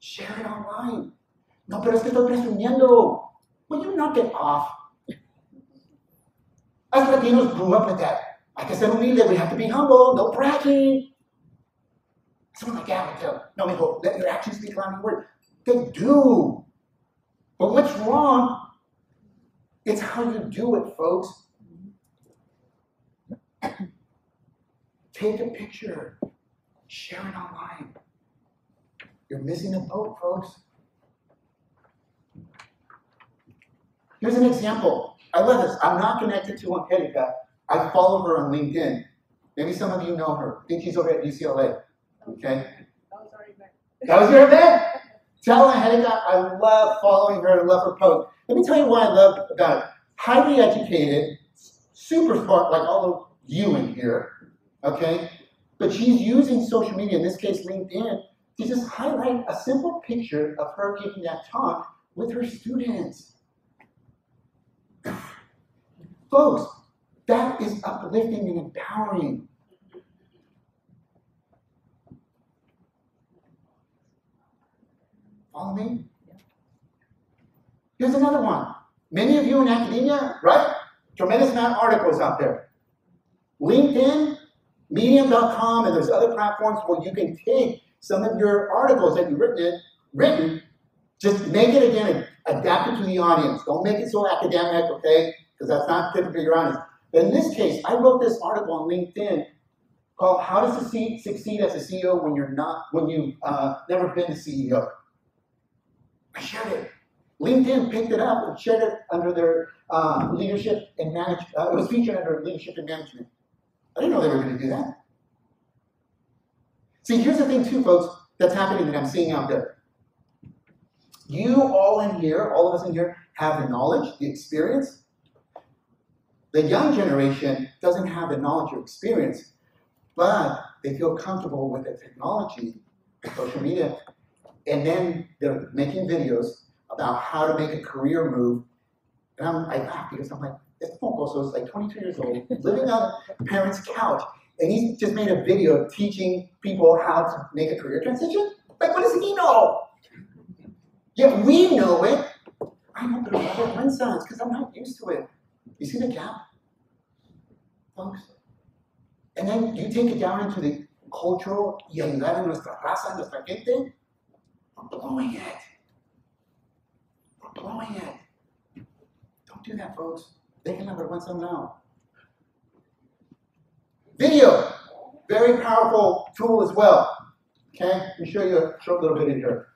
Share it online. No, pero es que estoy presumiendo. Will you knock it off? Us Latinos grew up with that. Hay que ser humilde, we have to be humble, no bragging. Someone like that would uh, tell, no, mijo, let your actions speak louder than words. They do. But what's wrong? It's how you do it, folks. Take a picture, share it online. You're missing a boat, folks. Here's an example. I love this. I'm not connected to Angelica. I follow her on LinkedIn. Maybe some of you know her. I think she's over at UCLA. Okay? That was our event. That was your event? Tell Angelica I love following her and love her post. Let me tell you what I love about it. Highly educated, super smart, like all you in here. Okay? But she's using social media, in this case LinkedIn, to just highlight a simple picture of her giving that talk with her students. Folks, that is uplifting and empowering. Follow me? Here's another one. Many of you in academia, right? Tremendous amount of articles out there. LinkedIn, Medium.com, and there's other platforms where you can take some of your articles that you've written, written just make it again, adapt it to the audience. Don't make it so academic, okay? Because that's not typically your audience. But in this case, I wrote this article on LinkedIn called "How to Succeed, Succeed as a CEO When You're Not When You've uh, Never Been a CEO." I shared it. LinkedIn picked it up and shared it under their uh, leadership and management. Uh, it was featured under leadership and management. I didn't know they were going to do that. See, here's the thing, too, folks, that's happening that I'm seeing out there. You all in here, all of us in here, have the knowledge, the experience. The young generation doesn't have the knowledge or experience, but they feel comfortable with the technology social media, and then they're making videos about how to make a career move. And I'm, I laugh because I'm like, this mocoso is like 22 years old, living on parent's couch, and he just made a video teaching people how to make a career transition. Like, what does he know? Yeah, we know it. I know, but other grandson because I'm not used to it. You see the gap, folks? And then you take it down into the cultural y ayudar a nuestra raza, nuestra gente. We're blowing it. We're blowing it. Don't do that, folks. Dejen la vergüenza now. Video, very powerful tool as well. Okay, let me show you a short little video here.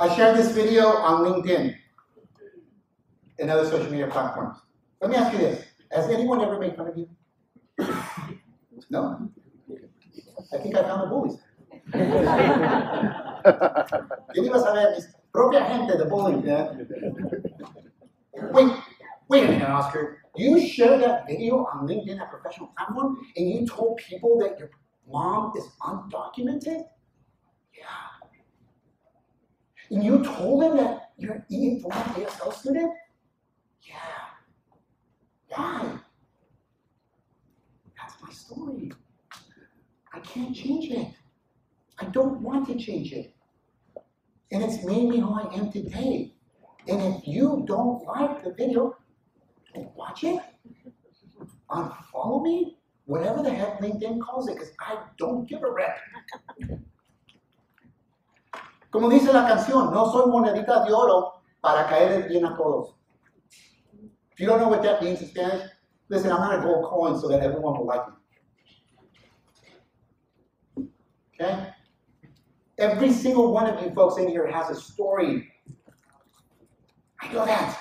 I shared this video on LinkedIn and other social media platforms. Let me ask you this. Has anyone ever made fun of you? No? I think I found the bullies. Yo iba a saber, mis propia gente, the bullies, yeah? Wait, wait a minute, Oscar. You shared that video on LinkedIn, a professional platform, and you told people that your mom is undocumented? Yeah. And you told him that you're an E-informed ASL student? Yeah. Why? That's my story. I can't change it. I don't want to change it. And it's made me who I am today. And if you don't like the video, don't watch it. Unfollow me, whatever the heck LinkedIn calls it, because I don't give a rip. Como dice la canción, no soy monedita de oro para caer bien a todos. If you don't know what that means in Spanish, listen, I'm not a gold coin so that everyone will like me. Okay? Every single one of you folks in here has a story. I know that.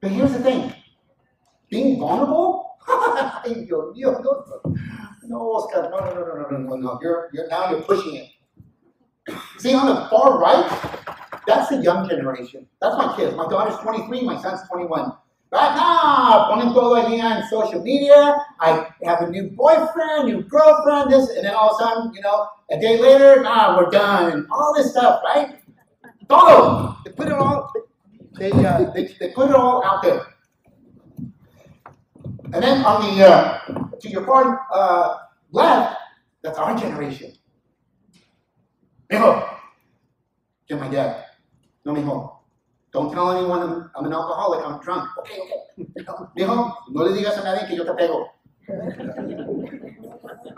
But here's the thing being vulnerable? no, Oscar, no, no, no, no, no, no, no. You're, you're, now you're pushing it. See, on the far right, that's the young generation. That's my kids. My daughter's 23, my son's 21. Right now, ponen todo on social media. I have a new boyfriend, new girlfriend, this, and then all of a sudden, you know, a day later, nah, we're done. All this stuff, right? Todo. They put it all, they, uh, they, they put it all out there. And then on the, uh, to your far uh, left, that's our generation. Mijo, get my dad. No, mijo. Don't tell anyone I'm, I'm an alcoholic, I'm drunk. Okay, okay. Mijo, no le digas a nadie que yo te pego.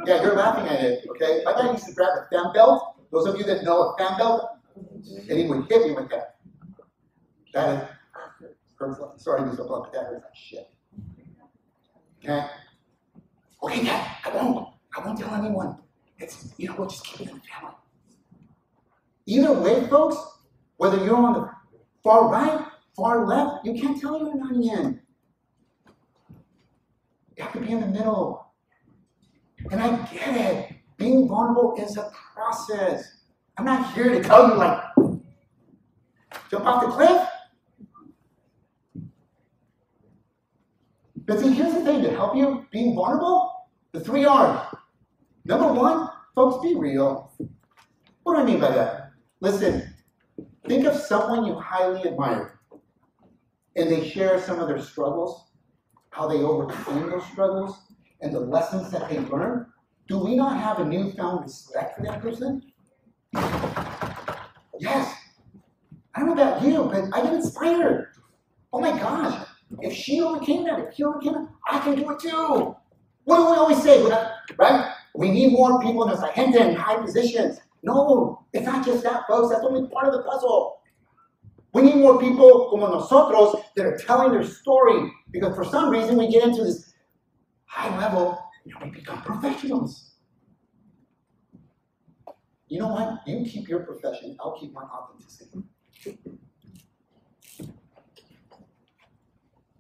Yeah, you're laughing at it, okay? My dad used to grab a fan belt. Those of you that know a fan belt, and he would hit me with that. That hurts. Sorry so blunt, that like shit. Okay? Okay, Dad, I won't. I won't tell anyone. It's, you know we'll just keep it in the family. Either way, folks, whether you're on the far right, far left, you can't tell you're not in. You have to be in the middle. And I get it. Being vulnerable is a process. I'm not here to tell you, like, jump off the cliff. But see, here's the thing to help you being vulnerable the three R's. Number one, folks, be real. What do I mean by that? Listen, think of someone you highly admire and they share some of their struggles, how they overcame those struggles, and the lessons that they learned. do we not have a newfound respect for that person? Yes. I don't know about you, but I get inspired. Oh my gosh, if she overcame that, if he overcame it, I can do it too. What do we always say? Right? We need more people in the gente in high positions. No, it's not just that, folks. That's only part of the puzzle. We need more people como nosotros that are telling their story because for some reason we get into this high level and we become professionals. You know what? You keep your profession, I'll keep my authenticity.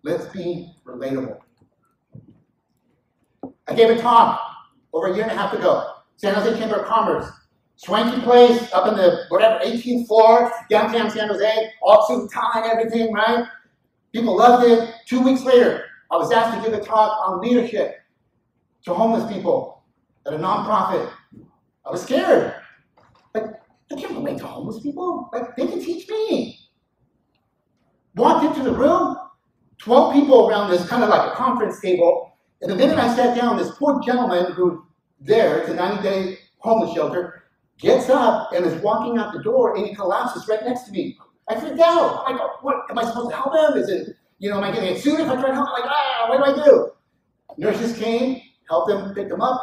Let's be relatable. I gave a talk over a year and a half ago, San Jose Chamber of Commerce. Swanky place up in the whatever 18th floor, downtown San Jose, all suit tie and everything, right? People loved it. Two weeks later, I was asked to give a talk on leadership to homeless people at a nonprofit. I was scared. Like, I can't relate to homeless people. Like, they can teach me. Walked into the room, 12 people around this kind of like a conference table. And the minute I sat down, this poor gentleman who there, it's a 90 day homeless shelter, gets up and is walking out the door and he collapses right next to me. I freaked out. I go, what, am I supposed to help him? Is it, you know, am I getting a suit if I try to help him? Like, ah, what do I do? Nurses came, helped him, picked him up,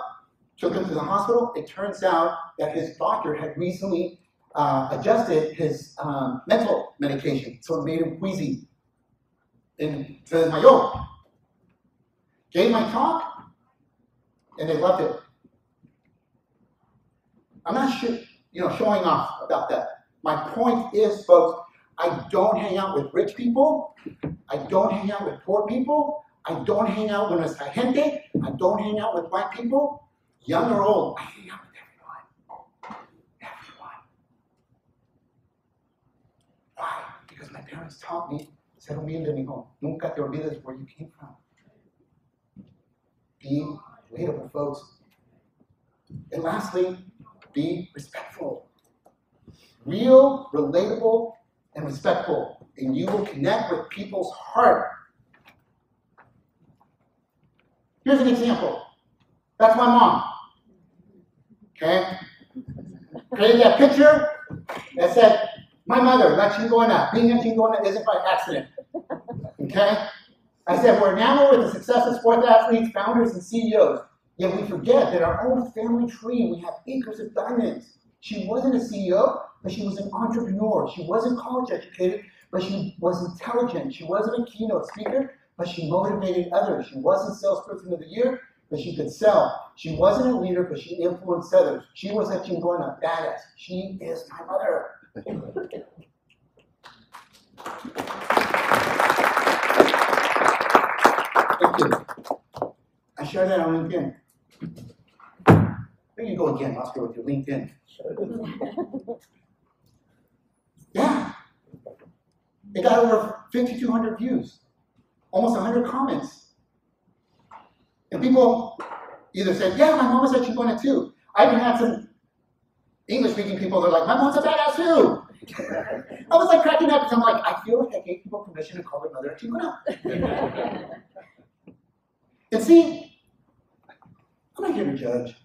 took him to the hospital. It turns out that his doctor had recently uh, adjusted his um, mental medication, so it made him queasy. And says, Mayo, gave my talk, and they loved it. I'm not you know, showing off about that. My point is, folks, I don't hang out with rich people. I don't hang out with poor people. I don't hang out with nuestra gente. I don't hang out with white people, young or old. I hang out with everyone. Everyone. Why? Because my parents taught me, ser humilde, mijo. Nunca te olvides where you came from. Be relatable, folks. And lastly, be respectful. Real, relatable, and respectful. And you will connect with people's heart. Here's an example. That's my mom. Okay? Created that picture that said, my mother, La Chingona, being a Chingona isn't by accident. Okay? I said, we're enamored with the success of sports athletes, founders, and CEOs. Yet we forget that our own family tree, we have acres of diamonds. She wasn't a CEO, but she was an entrepreneur. She wasn't college educated, but she was intelligent. She wasn't a keynote speaker, but she motivated others. She wasn't salesperson of the year, but she could sell. She wasn't a leader, but she influenced others. She was a chingona, badass. She is my mother. Thank you. I shared that on LinkedIn. There you go again, Oscar, with your LinkedIn. Yeah. It got over 5,200 views, almost 100 comments. And people either said, yeah, my mom was at Chingona too. I even had some English speaking people that are like, my mom's a badass too. I was like cracking up because I'm like, I feel like I gave people permission to call their mother a Chingona. and see, I'm not here to judge.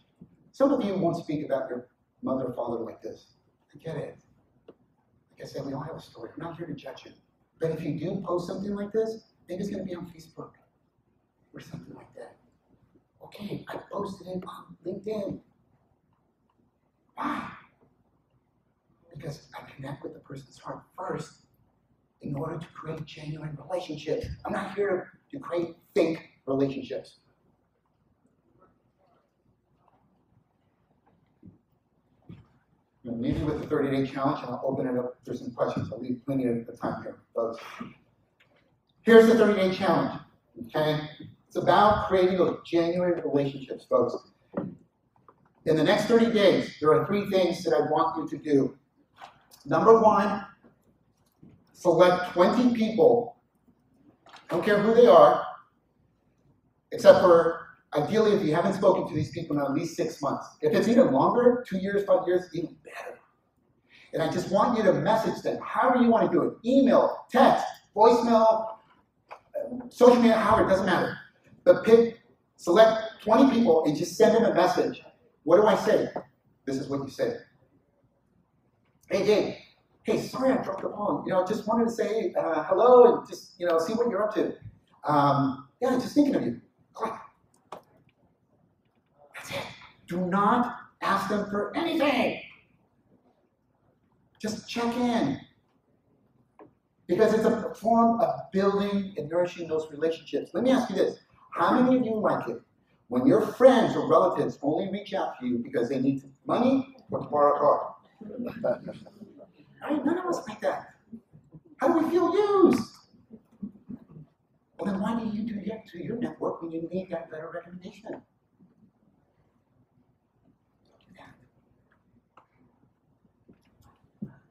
Some of you won't speak about your mother or father like this. I get it. Like I said, we all have a story. I'm not here to judge you. But if you do post something like this, maybe it's going to be on Facebook or something like that. Okay, I posted it on LinkedIn. Why? Because I connect with the person's heart first in order to create genuine relationships. I'm not here to create fake relationships. maybe with the 30 day challenge, and I'll open it up for some questions. I'll leave plenty of time here, folks. Here's the 30 day challenge, okay? It's about creating those genuine relationships, folks. In the next 30 days, there are three things that I want you to do. Number one, select 20 people, don't care who they are, except for Ideally, if you haven't spoken to these people in at least six months, if it's even longer, two years, five years, even better. And I just want you to message them, however you want to do it email, text, voicemail, social media, however, it doesn't matter. But pick Select 20 people and just send them a message. What do I say? This is what you say. Hey, Dave. Hey, sorry I dropped the ball. You know, just wanted to say uh, hello and just, you know, see what you're up to. Um, yeah, just thinking of you. Do not ask them for anything. Just check in. Because it's a form of building and nourishing those relationships. Let me ask you this. How many of you like it when your friends or relatives only reach out to you because they need money or to borrow a car? None of us like that. How do we feel used? Well, then why do you do that to your network when you need that better recommendation?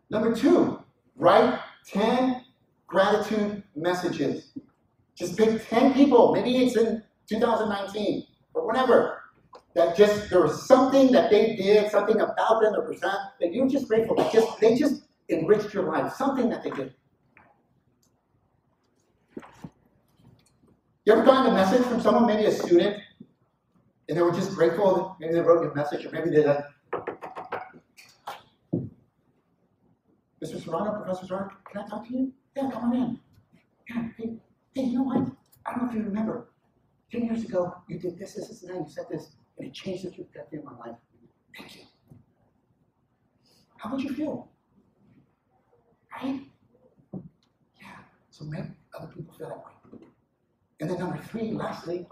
Number two, write 10 gratitude messages. Just pick 10 people, maybe it's in 2019 or whatever, that just there was something that they did, something about them, or percent that you're just grateful. Just they just enriched your life, something that they did. You ever gotten a message from someone, maybe a student, and they were just grateful, maybe they wrote you a message, or maybe they like, Mr. Serrano, Professor Serrano, can I talk to you? Yeah, come on in. Yeah, hey, hey, you know what? I don't know if you remember. Ten years ago, you did this, this, this, and that, you said this, and it changed the trajectory of my life. Thank you. How would you feel? Right? Yeah. So make other people feel that way. And then number three, lastly,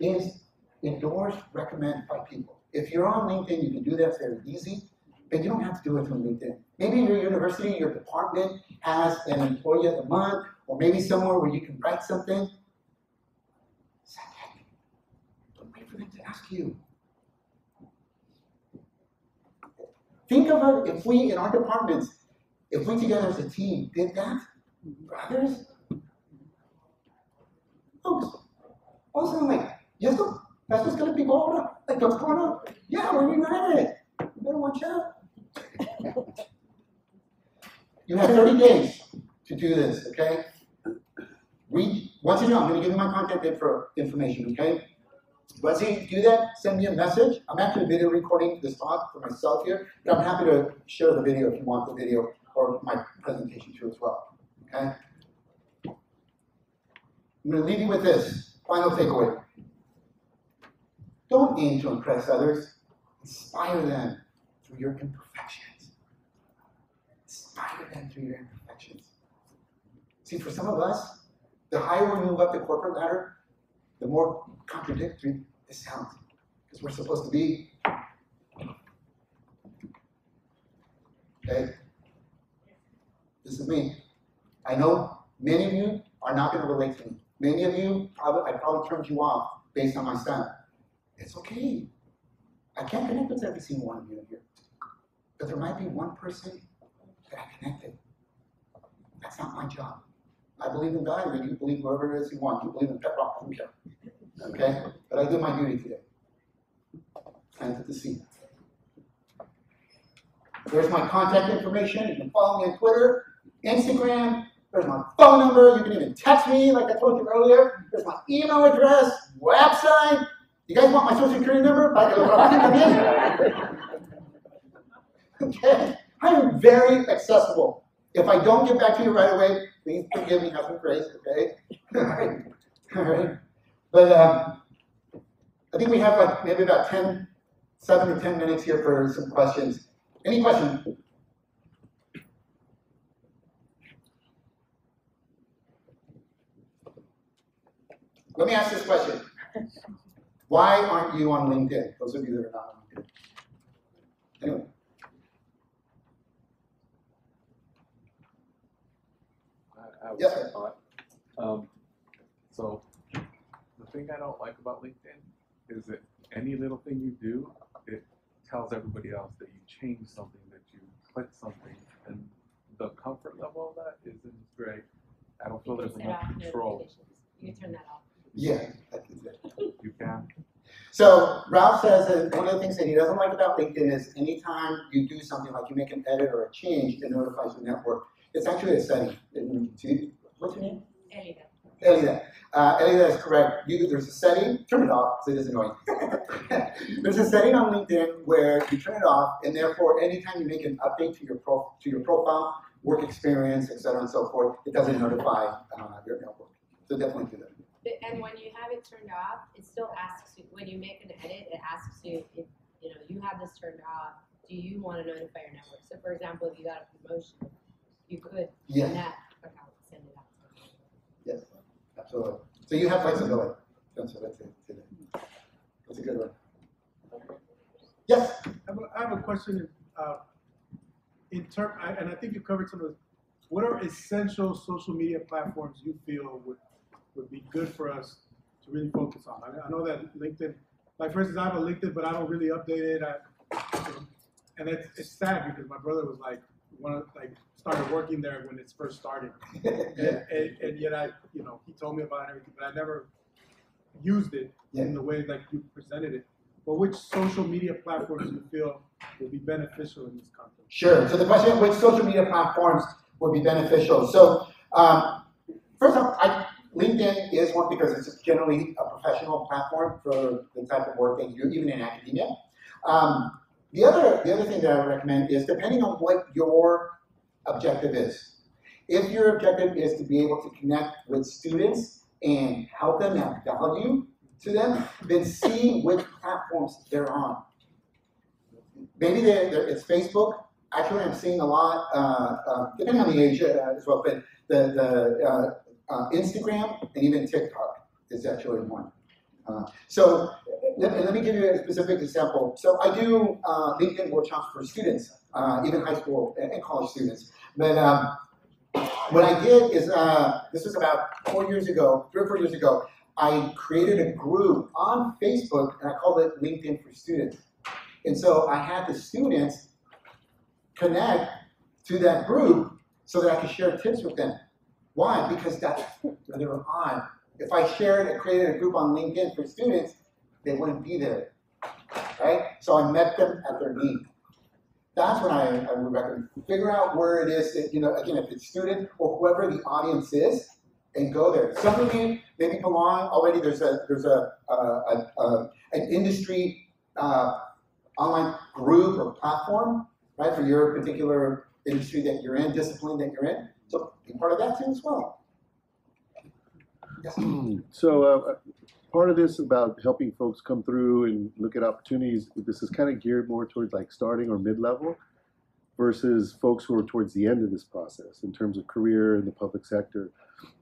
is endorse, recommend by people. If you're on LinkedIn, you can do that very easy, but you don't have to do it from LinkedIn. Maybe your university, your department has an employee of the month, or maybe somewhere where you can write something. Don't wait for them to ask you. Think of it if we, in our departments, if we together as a team did that for others, folks, all of a sudden, like, yes, that's what's going to be going on. Like, what's going on? Yeah, we're united. You better watch out. you have 30 days to do this, okay? Once you know, I'm going to give you my contact info, information, okay? Once you do that, send me a message. I'm actually video recording this talk for myself here, but I'm happy to share the video if you want the video or my presentation too as well. Okay? I'm going to leave you with this final takeaway. Don't aim to impress others. Inspire them through your imperfections. Inspire them through your imperfections. See, for some of us, the higher we move up the corporate ladder, the more contradictory it sounds. Because we're supposed to be. Okay? This is me. I know many of you are not going to relate to me. Many of you, I probably turned you off based on my style. It's okay. I can't connect with every single one of you here. But there might be one person that I connected. That's not my job. I believe in God, and you believe whoever it is you want. You believe in pet rock, I care. Okay? But I did my duty today. Planted the seed. There's my contact information. You can follow me on Twitter, Instagram. There's my phone number. You can even text me, like I told you earlier. There's my email address, website. You guys want my social security number? okay? I am very accessible. If I don't get back to you right away, please forgive me, have some grace, okay? All right. All right. But um, I think we have like maybe about 10, 7 or 10 minutes here for some questions. Any questions? Let me ask this question. Why aren't you on LinkedIn? Those of you that are not on LinkedIn. Anyway. I, I would Yes, say sir. not. Um, so the thing I don't like about LinkedIn is that any little thing you do, it tells everybody else that you changed something, that you clicked something, and the comfort level of that isn't great. I don't feel there's can enough control. You can turn that off. Yeah, that is it. You can. So Ralph says that one of the things that he doesn't like about LinkedIn is anytime you do something like you make an edit or a change, it notifies the network. It's actually a setting. It- see- What's your name? Elida. Elida. Uh, Elida is correct. You, there's a setting, turn it off so it is annoying. there's a setting on LinkedIn where you turn it off, and therefore, anytime you make an update to your pro, to your profile, work experience, et cetera, and so forth, it doesn't notify uh, your network. So definitely do that. But- And when you have it turned off, it still asks you, when you make an edit, it asks you if, you know, you have this turned off, do you want to notify your network? So for example, if you got a promotion, you could, Yeah. that account, send it out. Yes, absolutely. So you have flexibility. Don't say that to- to. That's a good one. Yes, I have a, I have a question, uh, in term, I, and I think you covered some of this. What are essential social media platforms you feel would, would be good for us to really focus on? I, I know that LinkedIn, like for instance, I have a LinkedIn, but I don't really update it. I, and it's, it's sad because my brother was like, one of, like, started working there when it's first started. And, and, and yet I, you know, he told me about it and everything, but I never used it in the way like you presented it. But which social media platforms do you feel will be beneficial in this context? Sure. So the question, which social media platforms would be beneficial? So um, first off, I, LinkedIn is one because it's generally a professional platform for the type of work that you do, even in academia. Um, the other, the other thing that I would recommend is depending on what your objective is. If your objective is to be able to connect with students and help them add value to them, then see which platforms they're on. Maybe they're, they're, it's Facebook. Actually, I'm seeing a lot, uh, uh, depending on the age uh, as well, but the, the uh, Instagram and even TikTok is actually one. Uh, so let, let me give you a specific example. So I do uh, LinkedIn workshops for students, uh, even high school and and college students. But um, what I did is, uh, this was about four years ago, three or four years ago, I created a group on Facebook and I called it LinkedIn for Students. And so I had the students connect to that group so that I could share tips with them. Why? Because that's they were on. If I shared and created a group on LinkedIn for students, they wouldn't be there. Right? So I met them at their need. That's when I, I would recommend. Figure out where it is that, you know, again, if it's student or whoever the audience is, and go there. Some of you maybe belong already. There's a there's a, a, a, a an industry uh, online group or platform, right, for your particular industry that you're in, discipline that you're in. So be part of that too as well. Yes. So, uh, part of this about helping folks come through and look at opportunities, this is kind of geared more towards like starting or mid-level versus folks who are towards the end of this process in terms of career in the public sector.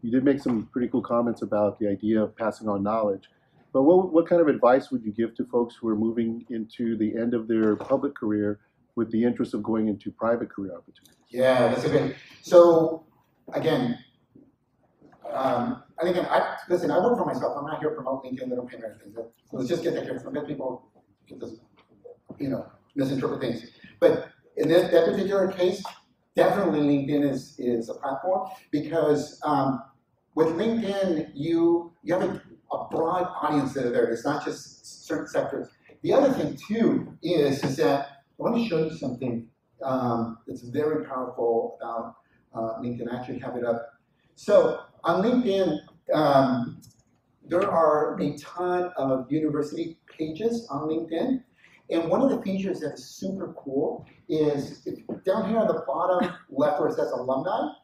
You did make some pretty cool comments about the idea of passing on knowledge. But what, what kind of advice would you give to folks who are moving into the end of their public career with the interest of going into private career opportunities? Yeah, that's a good. So again, um, and again, I listen. I work for myself. I'm not here promoting LinkedIn. They don't pay me anything. So let's just get that clear. Sometimes people get this, you know, misinterpret things. But in that, that particular case, definitely LinkedIn is is a platform because um, with LinkedIn, you you have a, a broad audience that are there. It's not just certain sectors. The other thing too is is that I want to show you something um, that's very powerful about uh, LinkedIn. I actually have it up. So on LinkedIn, um, there are a ton of university pages on LinkedIn. And one of the features that is super cool is down here on the bottom left where it says alumni,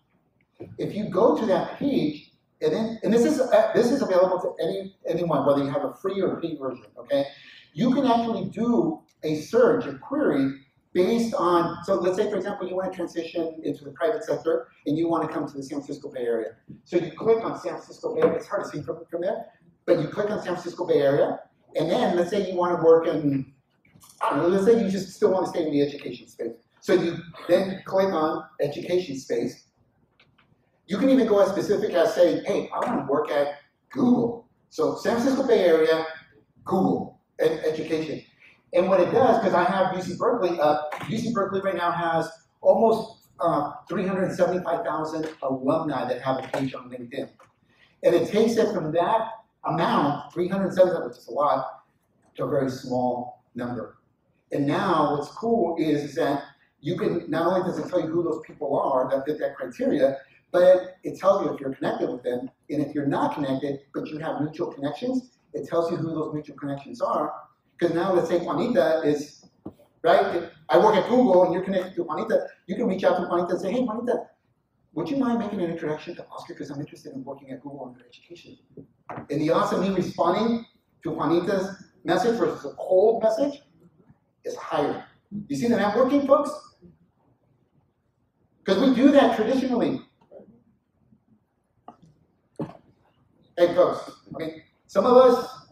if you go to that page, and then, and this is uh, this is available to any anyone, whether you have a free or paid version. Okay, you can actually do a surge a query based on. So let's say, for example, you want to transition into the private sector and you want to come to the San Francisco Bay Area. So you click on San Francisco Bay. It's hard to see from, from there, but you click on San Francisco Bay Area, and then let's say you want to work in. I don't know, let's say you just still want to stay in the education space. So you then click on education space. You can even go as specific as saying, hey, I want to work at Google. So San Francisco Bay Area, Google, and education. And what it does, because I have UC Berkeley up, UC Berkeley right now has almost uh, 375,000 alumni that have a page on LinkedIn. And it takes it from that amount, 375, which is a lot, to a very small number. And now what's cool is that you can, not only does it tell you who those people are that fit that criteria, But it tells you if you're connected with them, and if you're not connected, but you have mutual connections, it tells you who those mutual connections are. Because now, let's say Juanita is, right? I work at Google, and you're connected to Juanita. You can reach out to Juanita and say, "Hey, Juanita, would you mind making an introduction to Oscar? Because I'm interested in working at Google under education." And the odds of me responding to Juanita's message versus a cold message is higher. You see the networking, folks? Because we do that traditionally. Hey, folks, I mean, some of us,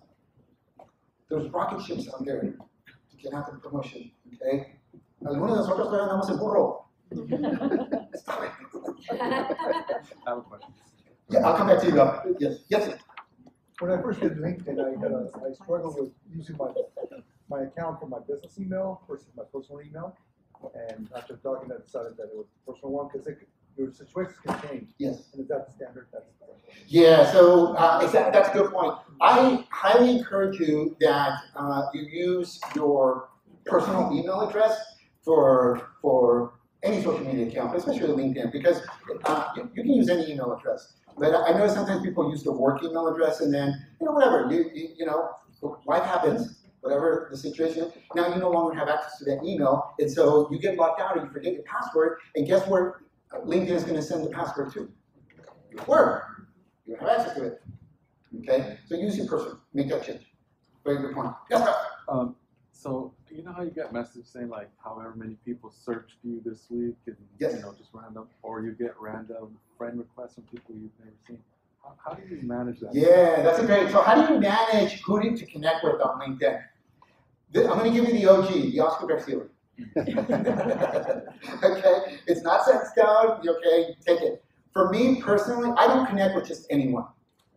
there's rocket ships out there to get out the promotion, okay? Algunos de nosotros todavía andamos en burro. Stop it. I have a question. Yeah, I'll come back to you, uh, yes, yes. When I first did LinkedIn, I had a, I struggled with using my, my account for my business email versus my personal email. And after talking, I decided that it was the personal one, because your situations can change, yes. and is that the standard? That's. Yeah, so uh, exactly, that's a good point. I highly encourage you that uh, you use your personal email address for for any social media account, especially LinkedIn, because uh, you, you can use any email address. But I know sometimes people use the work email address, and then you know whatever you you, you know life happens, whatever the situation. Now you no longer have access to that email, and so you get locked out, and you forget your password, and guess where LinkedIn is going to send the password to? Your work. You have access to it. Okay? So use your person. Make that change. Very good point. Yes, sir. Um, so you know how you get messages saying like however many people searched you this week and Yes. you know just random or you get random friend requests from people you've never seen. How, how do you manage that? Yeah, that's a great. So, how do you manage who to connect with on LinkedIn? I'm going to give you the OG, the Oscar Garcia. okay, it's not set in stone. Okay, take it. For me personally, I don't connect with just anyone.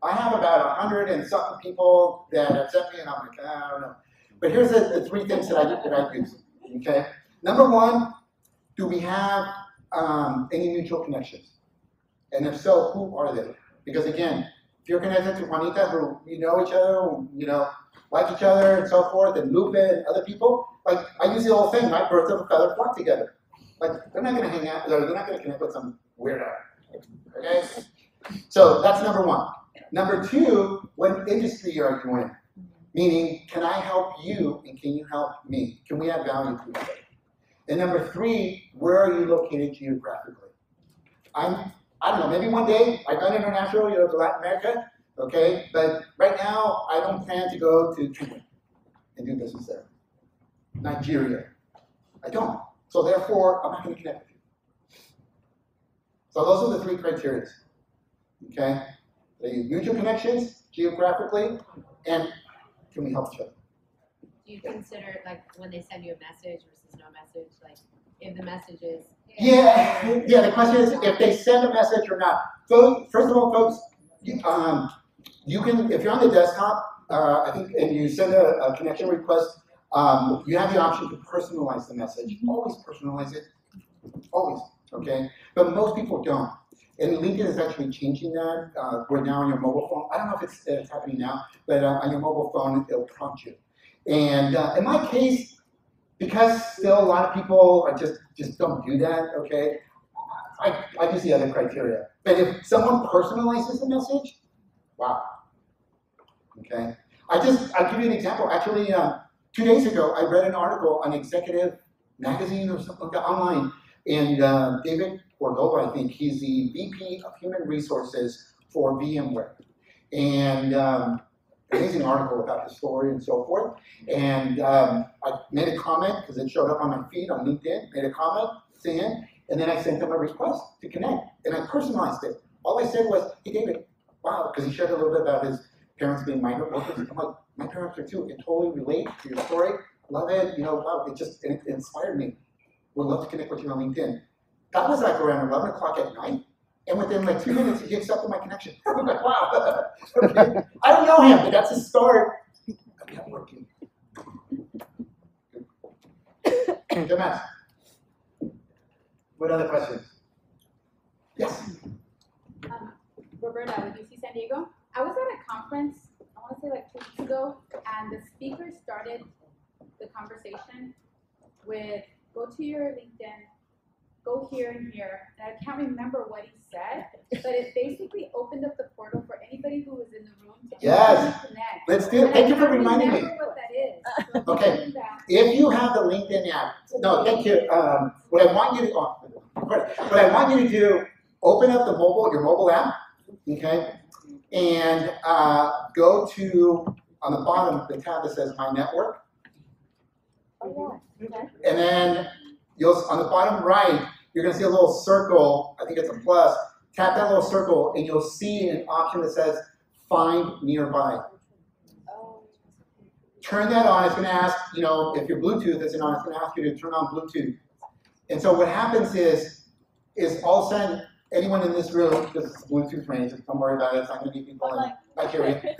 I have about a hundred and something people that have sent me, and I'm like, I don't know. But here's the, the three things that I that I use. Okay, number one, do we have um, any mutual connections? And if so, who are they? Because again, if you're connected to Juanita, who you know each other, you know, like each other, and so forth, and Lupe and other people, like I use the old thing, my birds of a feather flock together. Like they're not gonna hang out, they're not gonna connect with some weirdo. Okay? So that's number one. Number two, what industry are you in? Meaning, can I help you and can you help me? Can we add value to each other? And number three, where are you located geographically? I'm, I don't know, maybe one day I go international, you know, to Latin America, okay? But right now, I don't plan to go to Cuba and do business there. Nigeria. I don't. So therefore, I'm not going to connect with you. So those are the three criteria. Okay? The mutual connections geographically, and can we help each other? Do you consider, like, when they send you a message versus no message, like, if the message is. Yeah, yeah. The question is if they send a message or not. So first of all, folks, you, um, you can if you're on the desktop, uh, I think, and you send a, a connection request, um, you have the option to personalize the message. Always personalize it. Always. Okay. But most people don't. And LinkedIn is actually changing that. Uh, where now on your mobile phone, I don't know if it's, it's happening now, but uh, on your mobile phone, it'll prompt you. And uh, in my case, because still a lot of people are just just don't do that. Okay, I I use the other criteria. But if someone personalizes the message, wow. Okay, I just I'll give you an example. Actually, uh, two days ago, I read an article on Executive Magazine or something like that, online, and uh, David Cordova, I think he's the VP of Human Resources for VMware, and um, amazing article about his story and so forth. And um, I made a comment because it showed up on my feed on LinkedIn. Made a comment him, and then I sent him a request to connect, and I personalized it. All I said was, "Hey, David, wow," because he shared a little bit about his parents being migrant workers. I'm like, my parents are too. I can totally relate to your story. Love it. You know, wow, it just it, it inspired me. Would love to connect with you on LinkedIn. That was like around 11 o'clock at night. And within like two minutes, he accepted my connection. I'm like, wow. okay. I don't know him, but that's a start of networking. Good match. What other questions? Yes. Um, Roberta with UC San Diego. I was at a conference, I want to say like two weeks ago, and the speaker started the conversation with go to your LinkedIn go here and here, and I can't remember what he said, but it basically opened up the portal for anybody who was in the room to Yes. connect. Let's do, And I thank you for reminding me. what that is. So Okay. If you have the LinkedIn app, no, thank you. Um, what I want you to, oh, what I want you to do, open up the mobile, your mobile app, okay? And, uh, go to, on the bottom, the tab that says My Network. Oh, yeah, okay. And then you'll, on the bottom right, you're gonna see a little circle, I think it's a plus. Tap that little circle and you'll see an option that says Find Nearby. Oh. turn that on, it's gonna ask, you know, if your Bluetooth isn't on, it's gonna ask you to turn on Bluetooth. And so what happens is, is all of a sudden, anyone in this room, this is Bluetooth range, don't worry about it, it's not gonna be people in Nigeria.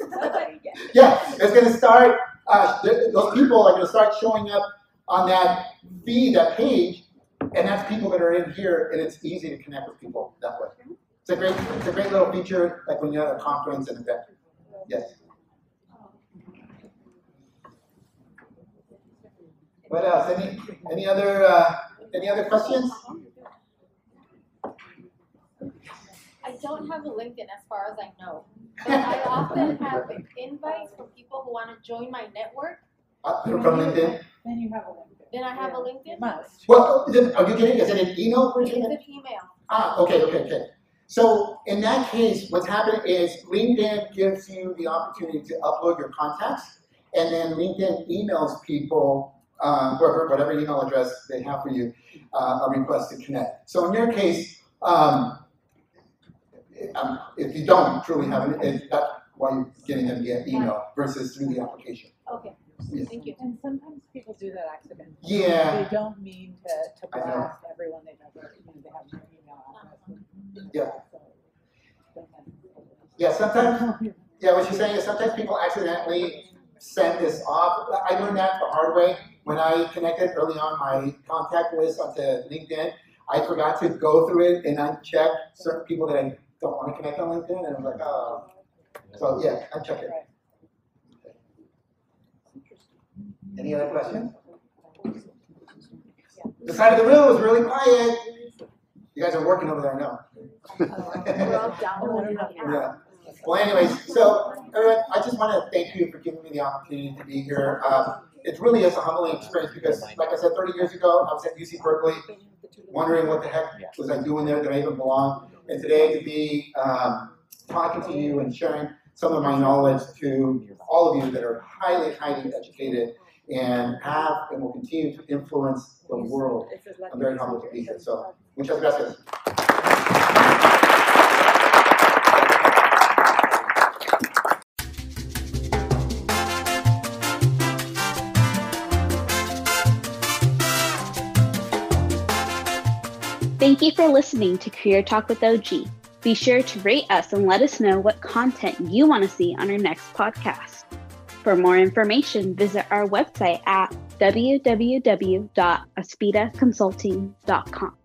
Yeah, it's gonna start, uh, th- those people are gonna start showing up on that feed, that page, and that's people that are in here, and it's easy to connect with people that way. It's a great, it's a great little feature, like when you're at a conference and event. Yes. What else? Any, any other, uh, any other questions? I don't have a LinkedIn as far as I know, but I often have invites from people who want to join my network. Uh, from LinkedIn? Then you have a LinkedIn. Then I have a LinkedIn. Must. Well, is it- are you getting, is it an email It's version? an email. Ah, okay, okay, okay. So in that case, what's happening is LinkedIn gives you the opportunity to upload your contacts, and then LinkedIn emails people, uh, whatever, whatever email address they have for you, uh, a request to connect. So in your case, um, um, if you don't truly have it, it- that's why you're getting them via email versus through the application. Okay, Yes. thank you. And sometimes people do that accidentally. Yeah. They don't mean to, to I know. blast everyone they never, you know, they have their email address. Yeah. So, Yeah, sometimes Yeah, what you're saying is sometimes people accidentally send this off. I learned that the hard way when I connected early on my contact list onto LinkedIn. I forgot to go through it and uncheck certain people that I don't want to connect on LinkedIn, and I'm like, oh. So yeah, I check it. Any other questions? The side of the room was really quiet. You guys are working over there, I know. We're all downloading the app. Yeah. Well, anyways, so everyone, I just want to thank you for giving me the opportunity to be here. Um, it really is a humbling experience because, like I said, 30 years ago, I was at UC Berkeley, wondering what the heck was I doing there? Did I even belong? And today, to be um, talking to you and sharing some of my knowledge to all of you that are highly, highly educated and have and will continue to influence the world. I'm very humbled to be here. So, muchas gracias. Thank you for listening to Career Talk with OG. Be sure to rate us and let us know what content you want to see on our next podcast. For more information, visit our website at www.aspidaconsulting.com.